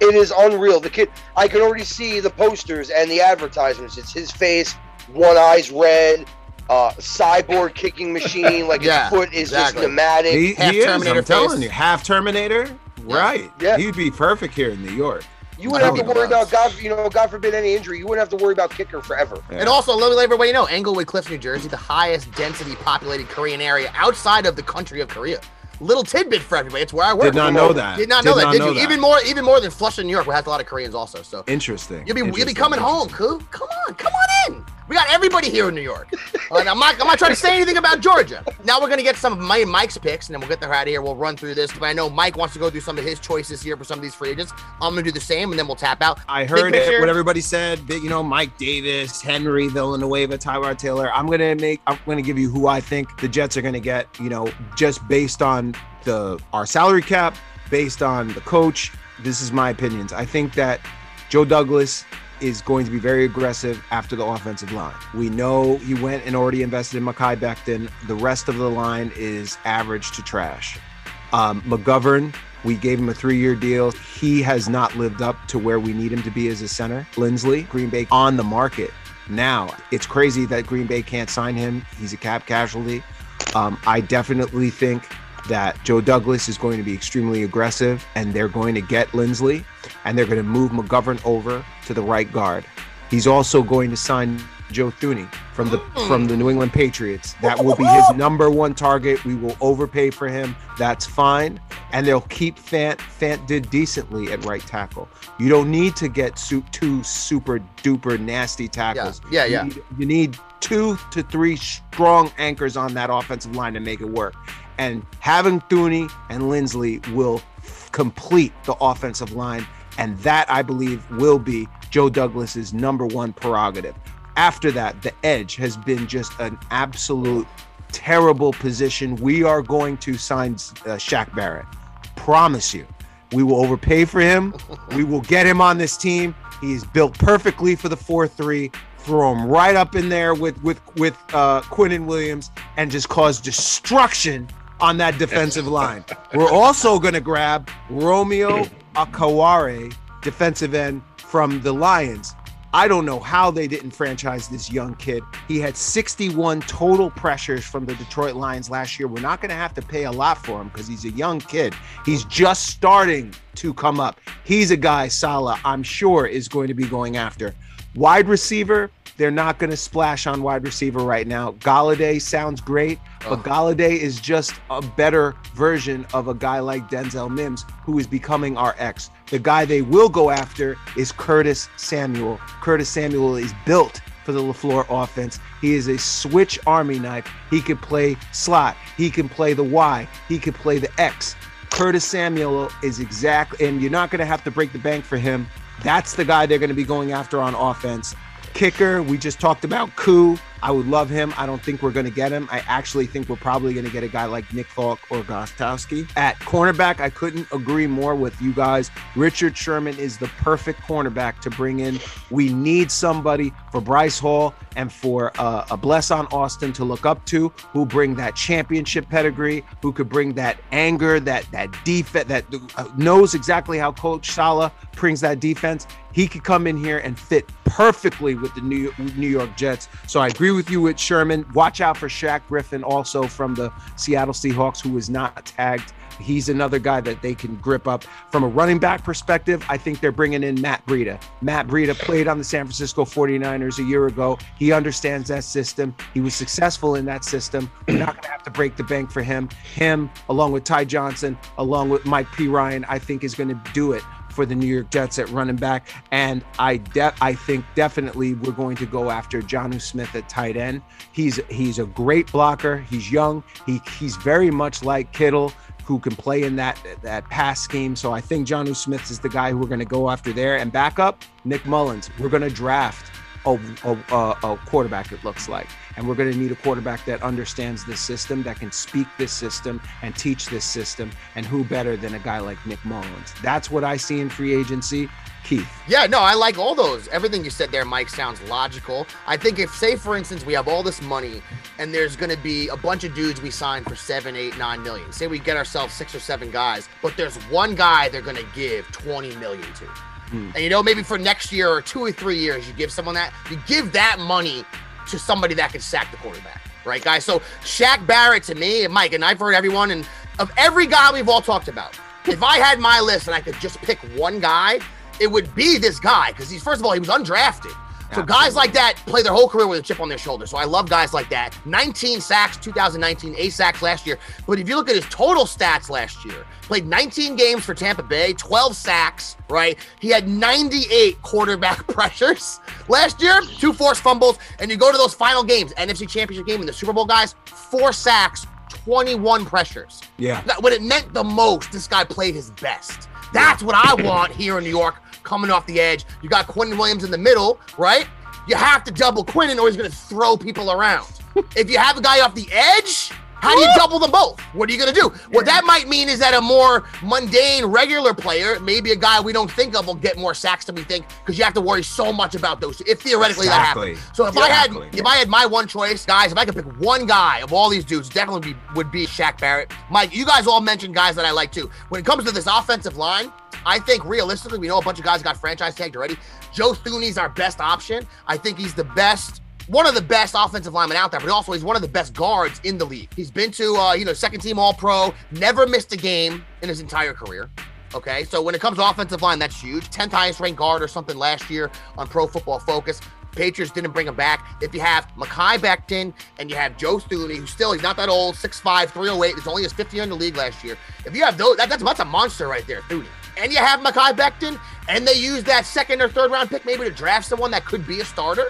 It is unreal. The kid, I can already see the posters and the advertisements. It's his face, one eye's red, uh, cyborg kicking machine, [LAUGHS] like Yeah, his foot is exactly. just pneumatic. He, Half he is. I'm telling you, half Terminator. Right. Yeah. He'd be perfect here in New York. You wouldn't have to worry about God, you know, God forbid any injury. You wouldn't have to worry about kicker forever. And also, let me let everybody know, Englewood Cliffs, New Jersey, the highest density populated Korean area outside of the country of Korea. Little tidbit for everybody. It's where I work. Did not know that. Did not know Did that, not did know you? that. Even more, even more than Flushing, New York, where has a lot of Koreans also. So Interesting. you'll be you'll be coming home, Koo. Come on, come on in. We got everybody here in New York. Like, I'm not. I'm not trying to say anything about Georgia. Now we're gonna get some of my Mike's picks, and then we'll get the out of here. We'll run through this. But I know Mike wants to go through some of his choices here for some of these free agents. I'm gonna do the same, and then we'll tap out. I heard it, what everybody said. You know, Mike Davis, Henry Villanueva, Tyrod Taylor. I'm gonna make. I'm gonna give you who I think the Jets are gonna get. You know, just based on the our salary cap, based on the coach. This is my opinions. I think that Joe Douglas is going to be very aggressive after the offensive line. We know he went and already invested in Mekhi Becton. The rest of the line is average to trash. Um, McGovern, we gave him a three year deal. He has not lived up to where we need him to be as a center. Linsley, Green Bay on the market now. It's crazy that Green Bay can't sign him. He's a cap casualty. Um, I definitely think that Joe Douglas is going to be extremely aggressive and they're going to get Linsley and they're going to move McGovern over to the right guard. He's also going to sign Joe Thuney from the from the New England Patriots. That will be his number one target. We will overpay for him. That's fine. And they'll keep Fant. Fant did decently at right tackle. You don't need to get two super duper nasty tackles. Yeah, You yeah. need- you need two to three strong anchors on that offensive line to make it work. And having Thuney and Linsley will complete the offensive line. And that, I believe, will be Joe Douglas's number one prerogative. After that, the edge has been just an absolute terrible position. We are going to sign uh, Shaq Barrett. Promise you. We will overpay for him. [LAUGHS] we will get him on this team. He is built perfectly for the 4 3. Throw him right up in there with with with uh, Quinnen Williams and just cause destruction on that defensive [LAUGHS] line. We're also going to grab Romeo [LAUGHS] Okwara, defensive end from the Lions. I don't know how they didn't franchise this young kid. He had 61 total pressures from the Detroit Lions last year. We're not going to have to pay a lot for him because he's a young kid. He's just starting to come up. He's a guy Saleh, I'm sure, is going to be going after. Wide receiver, they're not going to splash on wide receiver right now. Golladay sounds great, but Golladay is just a better version of a guy like Denzel Mims, who is becoming our X. The guy they will go after is Curtis Samuel. Curtis Samuel is built for the LaFleur offense. He is a switch army knife. He can play slot, he can play the Y, he can play the X. Curtis Samuel is exactly, and you're not going to have to break the bank for him. That's the guy they're going to be going after on offense. Kicker, we just talked about Koo. I would love him. I don't think we're going to get him. I actually think we're probably going to get a guy like Nick Folk or Gostkowski. At cornerback, I couldn't agree more with you guys. Richard Sherman is the perfect cornerback to bring in. We need somebody for Bryce Hall and for uh, a Blessuan Austin to look up to, who bring that championship pedigree, who could bring that anger, that that defense, that uh, knows exactly how Coach Saleh brings that defense. He could come in here and fit perfectly with the New New York Jets. So I agree with you with Sherman. Watch out for Shaq Griffin, also from the Seattle Seahawks, who is not tagged. He's another guy that they can grip up. From a running back perspective, I think they're bringing in Matt Breida. Matt Breida played on the San Francisco 49ers a year ago. He understands that system. He was successful in that system. We're not going to have to break the bank for him. Him, along with Ty Johnson, along with Mike Perine, I think is going to do it for the New York Jets at running back. And I de- I think definitely we're going to go after Jonnu Smith at tight end. He's he's a great blocker. He's young. He he's very much like Kittle who can play in that that pass scheme. So I think Jonnu Smith is the guy who we're going to go after there. And backup, Nick Mullens. We're going to draft a, a, a quarterback, it looks like. And we're going to need a quarterback that understands this system, that can speak this system and teach this system. And who better than a guy like Nick Mullens? That's what I see in free agency. Keith. Yeah, no, I like all those. Everything you said there, Mike, sounds logical. I think if, say, for instance, we have all this money and there's going to be a bunch of dudes we sign for seven, eight, nine million. Say we get ourselves six or seven guys, but there's one guy they're going to give 20 million to. Hmm. And you know, maybe for next year or two or three years, you give someone that, you give that money to somebody that can sack the quarterback, right, guys? So Shaq Barrett to me and Mike, and I've heard everyone, and of every guy we've all talked about, if I had my list and I could just pick one guy, it would be this guy because he's first of all he was undrafted. So guys like that play their whole career with a chip on their shoulder. So I love guys like that. 19 sacks 2019, 8 sacks last year. But if you look at his total stats last year, played 19 games for Tampa Bay, 12 sacks, right? He had 98 quarterback [LAUGHS] pressures last year, two forced fumbles, and you go to those final games, NFC Championship game and the Super Bowl guys, four sacks, 21 pressures. Yeah. When it meant the most, this guy played his best. That's what I want here in New York coming off the edge. You got Quinn Williams in the middle, right? You have to double Quinn or he's going to throw people around. [LAUGHS] if you have a guy off the edge, how do you double them both? What are you going to do? What that might mean is that a more mundane, regular player, maybe a guy we don't think of, will get more sacks than we think because you have to worry so much about those. If theoretically Exactly. that happens. So if Exactly. I had if I had my one choice, guys, if I could pick one guy of all these dudes, definitely be, would be Shaq Barrett. Mike, you guys all mentioned guys that I like too. When it comes to this offensive line, I think realistically, we know a bunch of guys got franchise tagged already. Joe Thuney's our best option. I think he's the best. One of the best offensive linemen out there, but also he's one of the best guards in the league. He's been to, uh, you know, second team All Pro, never missed a game in his entire career. Okay, so when it comes to offensive line, that's huge. 10th highest ranked guard or something last year on Pro Football Focus. Patriots didn't bring him back. If you have Mekhi Becton and you have Joe Thuney, who's still, he's not that old, 6'5, 308, he's only his 50 in the league last year. If you have those, that, that's, that's a monster right there, Thuney. And you have Mekhi Becton, and they use that second or third round pick maybe to draft someone that could be a starter.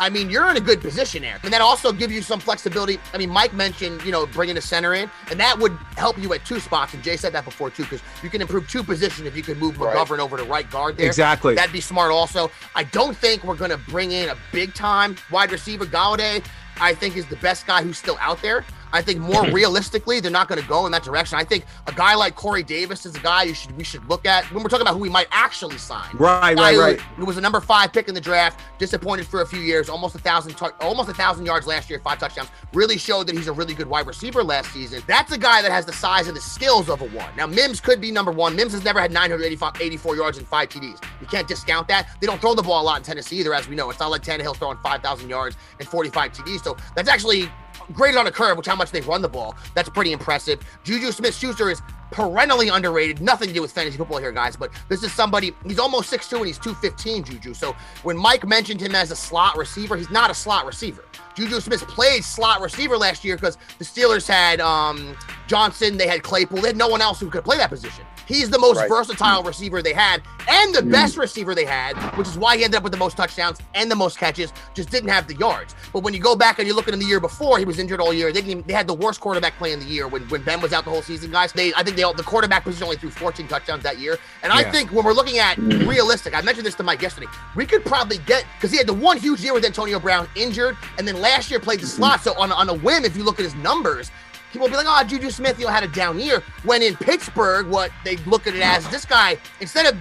I mean, you're in a good position there. And that also gives you some flexibility. I mean, Mike mentioned, you know, bringing a center in, and that would help you at two spots. And Jay said that before, too, because you can improve two positions if you could move Right. McGovern over to right guard there. Exactly. That'd be smart also. I don't think we're going to bring in a big time wide receiver. Golladay, I think, is the best guy who's still out there. I think more [CLEARS THROAT] realistically, they're not going to go in that direction. I think a guy like Corey Davis is a guy you should we should look at when we're talking about who we might actually sign. Right, right, who- right. Who was a number five pick in the draft, disappointed for a few years, almost a thousand, almost a thousand yards last year, five touchdowns. Really showed that he's a really good wide receiver last season. That's a guy that has the size and the skills of a one. Now Mims could be number one. Mims has never had 985, 84 yards and five TDs. You can't discount that. They don't throw the ball a lot in Tennessee either, as we know. It's not like Tannehill's throwing 5,000 yards and 45 TDs. So that's actually graded on a curve, which how much they run the ball. That's pretty impressive. Juju Smith Schuster is perennially underrated. Nothing to do with fantasy football here, guys, but this is somebody, he's almost 6'2 and he's 215, Juju. So when Mike mentioned him as a slot receiver, he's not a slot receiver. Juju Smith played slot receiver last year because the Steelers had um, Johnson, they had Claypool, they had no one else who could play that position. He's the most Right. versatile receiver they had and the mm. best receiver they had, which is why he ended up with the most touchdowns and the most catches, just didn't have the yards. But when you go back and you look at him the year before, he was injured all year. They, didn't even, they had the worst quarterback play in the year when, when Ben was out the whole season, guys. They I think they all- the quarterback position only threw 14 touchdowns that year. And I think when we're looking at mm. realistic, I mentioned this to Mike yesterday, we could probably get because he had the one huge year with Antonio Brown injured, and then last year played the mm. slot. So on, on a whim, if you look at his numbers, people will be like, oh, Juju Smith, you had a down year. When in Pittsburgh, what they look at it as this guy, instead of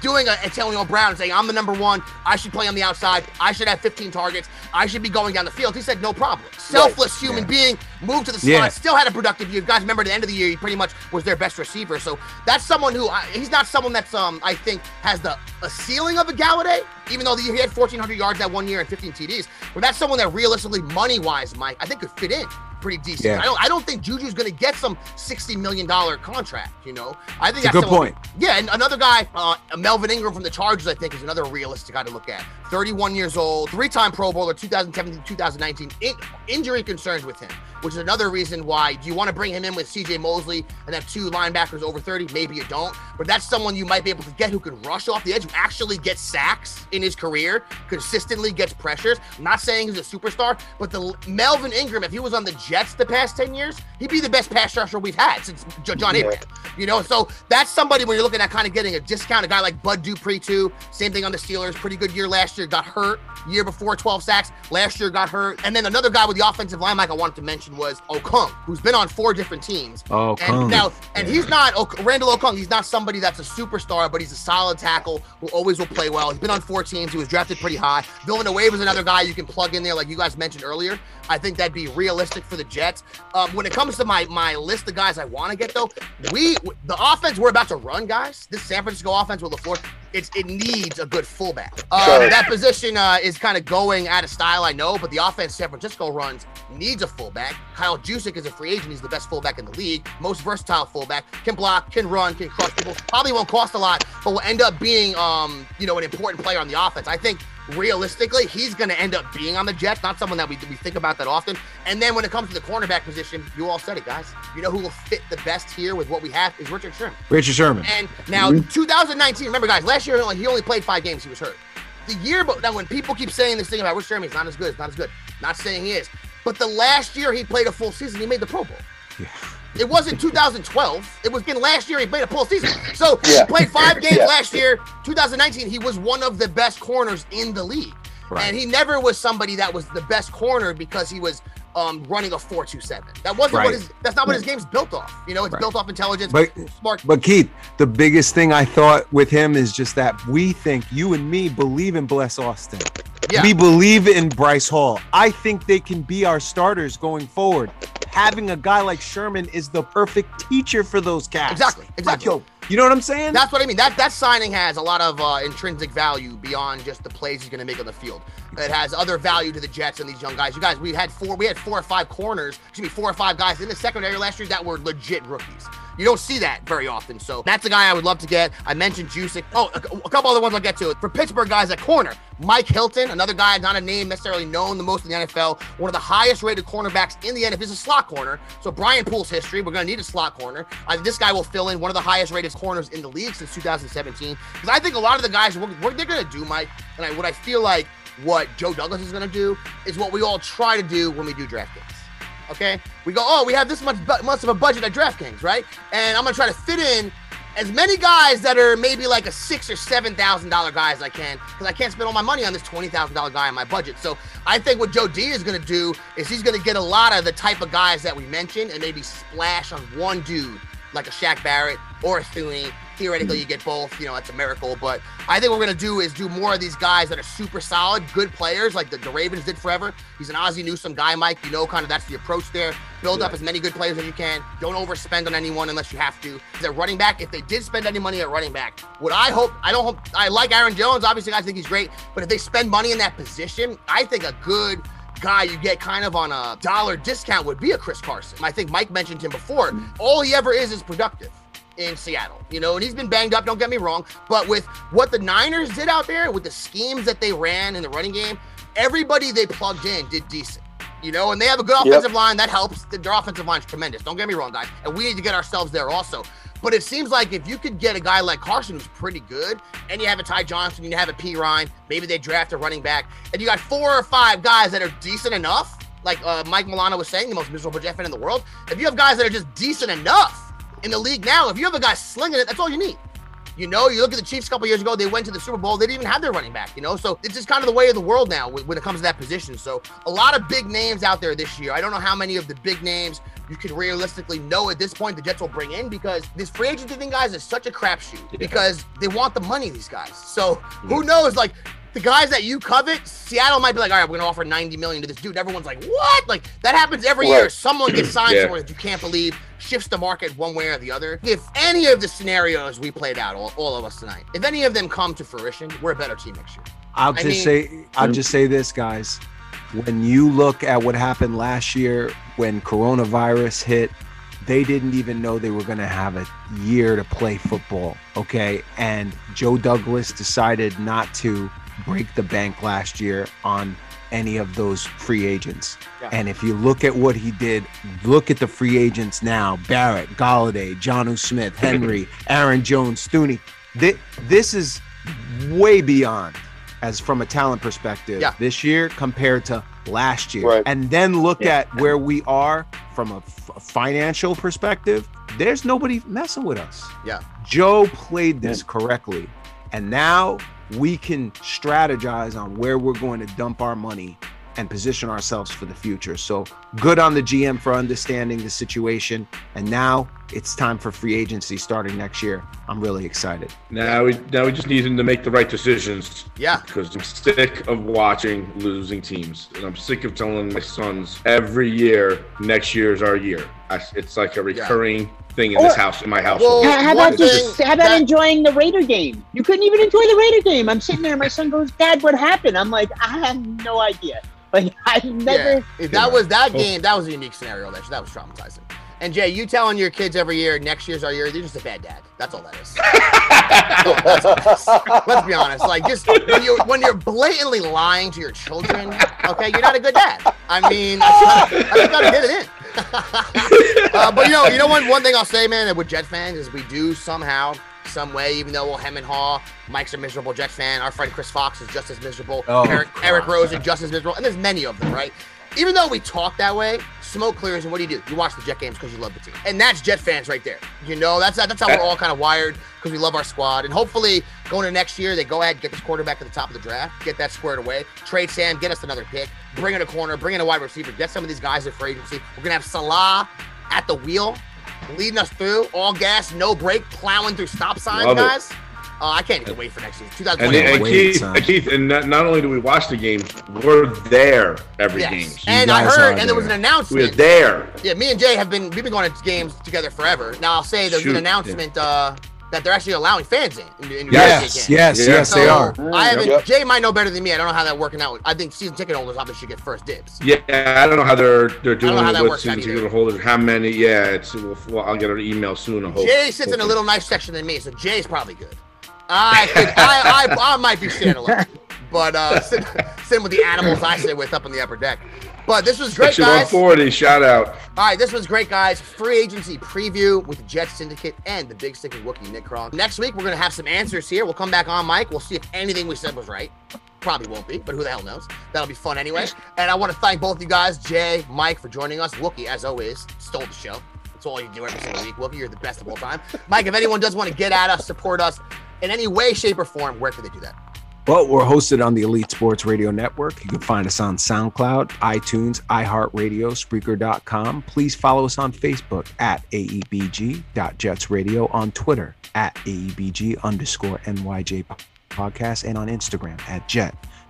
doing a Antonio Brown and saying, I'm the number one, I should play on the outside, I should have 15 targets, I should be going down the field. He said, no problem. Selfless human being, moved to the slot, Yeah. still had a productive year. Guys, remember at the end of the year, he pretty much was their best receiver. So that's someone who, I, he's not someone that's, um, I think, has the a ceiling of a Golladay, even though the, he had 1,400 yards that one year and 15 TDs. But that's someone that realistically, money wise, Mike, I think could fit in pretty decent. Yeah. I don't I don't think Juju's gonna get some sixty million dollar contract. You know, I think It's a that's good someone- point. Yeah, and another guy, uh, Melvin Ingram from the Chargers, I think, is another realistic guy to look at. 31 years old, three-time Pro Bowler, 2017, 2019. In- injury concerns with him, which is another reason why. Do you want to bring him in with C.J. Mosley and have two linebackers over 30? Maybe you don't, but that's someone you might be able to get who can rush off the edge, who actually gets sacks in his career, consistently gets pressures. I'm not saying he's a superstar, but the Melvin Ingram, if he was on the Jets the past 10 years, he'd be the best pass rusher we've had since J- John Yeah. You know, so that's somebody when you're looking at kind of getting a discount. A guy like Bud Dupree too. Same thing on the Steelers. Pretty good year last year. Got hurt. Year before, 12 sacks. Last year got hurt. And then another guy with the offensive line, Mike, I wanted to mention was Okung, who's been on four different teams. Oh, And now, and he's not Ok- Randall Okung. He's not somebody that's a superstar, but he's a solid tackle who always will play well. He's been on four teams. He was drafted pretty high. Villanueva is another guy you can plug in there, like you guys mentioned earlier. I think that'd be realistic for the Jets. Um, when it comes to my my list of guys I want to get though, we the offense we're about to run, guys. This San Francisco offense with LaFleur, it's it needs a good fullback. Sure. That position uh, is kind of going out of style, I know, but the offense San Francisco runs needs a fullback. Kyle Juszczyk is a free agent. He's the best fullback in the league, most versatile fullback. Can block, can run, can crush people. Probably won't cost a lot, but will end up being, um, you know, an important player on the offense. I think realistically, he's going to end up being on the Jets. Not someone that we, we think about that often. And then when it comes to the cornerback position, you all said it, guys. You know who will fit the best here with what we have is Richard Sherman. Richard Sherman. And now, mm-hmm. 2019, remember, guys, last year he only played five games. He was hurt. The year, but now when people keep saying this thing about Richard Sherman, he's not as good, it's not as good. Not saying he is. But the last year he played a full season, he made the Pro Bowl. It wasn't 2012. It was been last year he played a full season. So Yeah. he played five [LAUGHS] games Yeah. last year. 2019, he was one of the best corners in the league. Right. And he never was somebody that was the best corner because he was um, running a 4-2-7. That wasn't Right. what his that's not what his game's built off. You know, it's Right. built off intelligence, But- smart. But Keith, the biggest thing I thought with him is just that we think you and me believe in Bless Austin. Yeah. We believe in Bryce Hall. I think they can be our starters going forward. Having a guy like Sherman is the perfect teacher for those cats. Exactly, exactly. Yo, you know what I'm saying? That's what I mean. That that signing has a lot of uh, intrinsic value beyond just the plays he's going to make on the field. It has other value to the Jets and these young guys. You guys, we had four, we had four or five corners, excuse me, four or five guys in the secondary last year that were legit rookies. You don't see that very often. So that's a guy I would love to get. I mentioned Juszczyk. Oh, a, a couple other ones I'll get to. For Pittsburgh guys at corner, Mike Hilton, another guy, not a name necessarily known the most in the NFL, one of the highest rated cornerbacks in the NFL. He's a slot corner. So Brian Poole's history, we're going to need a slot corner. Uh, this guy will fill in one of the highest rated corners in the league since 2017. Because I think a lot of the guys, what, what they're going to do, Mike, and I, what I feel like what Joe Douglas is going to do is what we all try to do when we do draft picks. Okay, we go, oh, we have this much bu- much of a budget at DraftKings, right? And I'm gonna try to fit in as many guys that are maybe like a six or seven thousand dollar guy as I can, because I can't spend all my money on this twenty thousand dollar guy in my budget. So I think what Joe D is gonna do is he's gonna get a lot of the type of guys that we mentioned and maybe splash on one dude like a Shaq Barrett or a Thuney. Theoretically, you get both. You know, that's a miracle. But I think what we're gonna do is do more of these guys that are super solid, good players, like the, the Ravens did forever. He's an Ozzie Newsome guy, Mike. You know, kind of that's the approach there. Build up as many good players as you can. Don't overspend on anyone unless you have to. They're running back. If they did spend any money at running back, what I hope, I don't hope, I like Aaron Jones. Obviously, I think he's great. But if they spend money in that position, I think a good guy you get kind of on a dollar discount would be a Chris Carson. I think Mike mentioned him before. All he ever is is productive in Seattle, you know, and he's been banged up, don't get me wrong. But with what the Niners did out there, with the schemes that they ran in the running game, everybody they plugged in did decent. You know, and they have a good Yep. offensive line that helps. Their offensive line is tremendous. Don't get me wrong, guys. And we need to get ourselves there also. But it seems like if you could get a guy like Carson who's pretty good, and you have a Ty Johnson, you have a Perine, maybe they draft a running back, and you got four or five guys that are decent enough, like uh, Mike Milano was saying, the most miserable Jeff in the world. If you have guys that are just decent enough in the league now, if you have a guy slinging it, that's all you need. You know, you look at the Chiefs a couple years ago, they went to the Super Bowl. They didn't even have their running back, you know? So it's just kind of the way of the world now when it comes to that position. So a lot of big names out there this year. I don't know how many of the big names you could realistically know at this point the Jets will bring in because this free agency thing, guys, is such a crapshoot because they want the money, these guys. So who knows? Like, the guys that you covet, Seattle might be like, all right, we're gonna offer 90 million to this dude. Everyone's like, what? Like that happens every year. Someone gets signed [CLEARS THROAT] Yeah. somewhere that you can't believe, shifts the market one way or the other. If any of the scenarios we played out, all, all of us tonight, if any of them come to fruition, we're a better team next year. I'll I just mean- say I'll just say this, guys. When you look at what happened last year when coronavirus hit, they didn't even know they were going to have a year to play football. Okay. And Joe Douglas decided not to break the bank last year on any of those free agents. Yeah. And if you look at what he did, look at the free agents now Barrett, Golladay, Jonnu Smith, Henry, [LAUGHS] Aaron Jones. Thi- This is way beyond as from a talent perspective Yeah. this year compared to last year. Right. And then look Yeah. at where we are from a f- financial perspective. There's nobody messing with us. Yeah. Joe played this correctly. And now we can strategize on where we're going to dump our money and position ourselves for the future. So good on the GM for understanding the situation. And now it's time for free agency starting next year. I'm really excited. Now we now we just need him to make the right decisions. Yeah. Because I'm sick of watching losing teams, and I'm sick of telling my sons every year, next year is our year. I, it's like a recurring thing in this house, in my house. Well, How, how about just how about that- enjoying the Raider game? You couldn't even enjoy the Raider game. I'm sitting there, and my son goes, Dad, what happened? I'm like, I have no idea. Like [LAUGHS] I've never Yeah, if that was that oh. game, that was a unique scenario. That that was traumatizing. And Jay, you telling your kids every year, next year's our year, you're just a bad dad. That's all that is. That's all that is. Let's be honest. Like, just when you're, when you're blatantly lying to your children, okay, you're not a good dad. I mean, I just gotta, get it in. [LAUGHS] uh, but you know, you know one one thing I'll say, man, with Jet fans is we do somehow, some way, even though we'll hem and haw. Mike's a miserable Jet fan. Our friend Chris Fox is just as miserable. Oh, Eric, Eric. Rose is just as miserable, and there's many of them, right? Even though we talk that way, smoke clears, and what do you do? You watch the Jet games because you love the team, and that's Jet fans right there. You know, that's that's how we're all kind of wired because we love our squad, and hopefully going to next year, they go ahead and get this quarterback at the top of the draft, get that squared away, trade Sam, get us another pick, bring in a corner, bring in a wide receiver, get some of these guys at free agency. We're gonna have Saleh at the wheel, leading us through, all gas, no brake, plowing through stop signs, Love it. Guys. Uh, I can't even wait for next season. And, 2020. and wait, Keith, and Keith, and not, not only do we watch the games, we're there every Yes. game. And I heard, and there was an announcement. We're there. Yeah, me and Jay have been we've been going to games together forever. Now I'll say there's Shoot, an announcement uh, that they're actually allowing fans in. in, in Yes, games. yes, Yeah. yes, they are. I haven't. Yep. Jay might know better than me. I don't know how that working out. I think season ticket holders obviously should get first dibs. Yeah, I don't know how they're they're doing it with season ticket holders. How many? Yeah, it's well, well, I'll get an email soon. I hope. Jay sits in a little nice section than me, so Jay's probably good. I could, [LAUGHS] I, I, I might be sitting alone, but uh, [LAUGHS] sitting, sitting with the animals I sit with up on the upper deck. But this was great, Section guys. 140. Shout out. All right, this was great, guys. Free agency preview with the Jet Syndicate and the big sticky Wookie Nick Kronk. Next week, we're going to have some answers here. We'll come back on, Mike. We'll see if anything we said was right. Probably won't be, but who the hell knows? That'll be fun anyway. And I want to thank both you guys, Jay, Mike, for joining us. Wookie, as always, stole the show. That's all you do every single week. Wookie, you're the best of all time. Mike, if anyone does want to get at us, support us in any way, shape, or form, where can they do that? Well, we're hosted on the Elite Sports Radio Network. You can find us on SoundCloud, iTunes, iHeartRadio, Spreaker.com. Please follow us on Facebook at AEBG.JetsRadio, on Twitter at AEBG underscore NYJ podcast, and on Instagram at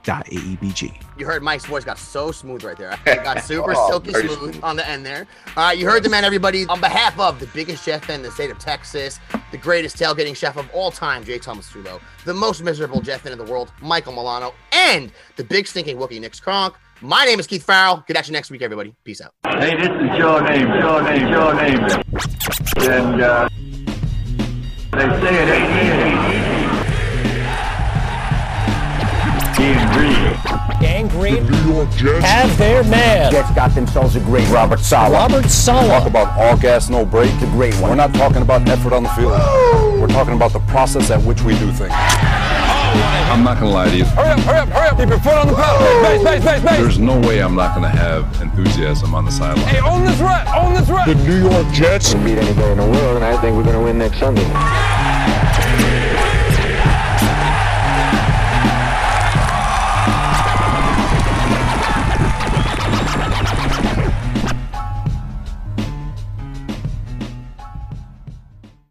Jet.AEBG. You heard Mike's voice got so smooth right there. [LAUGHS] It got super Oh, silky smooth smooth. on the end there. All right, you heard the man, everybody. On behalf of the biggest chef in the state of Texas, the greatest tailgating chef of all time, Jay Thomas Tulo, the most miserable Jeff fan in the world, Michael Milano, and the big stinking Wookie Nick Kronk. My name is Keith Farrell. Good at you next week, everybody. Peace out. Hey, this is your name, your name, your name. And uh, they say it ain't easy. Ian Reed. Gang Green have their man. Jets got themselves a great Robert Saleh. Robert Saleh. Talk about all gas, no brake. The great one. We're not talking about effort on the field. We're talking about the process at which we do things. I'm not gonna lie to you. Hurry up, hurry up, hurry up. Keep your foot on the pedal. Base, base, base, base. There's no way I'm not gonna have enthusiasm on the sideline. Hey, own this rep, own this rep. Can beat any day in the world, and I think we're going to win next Sunday.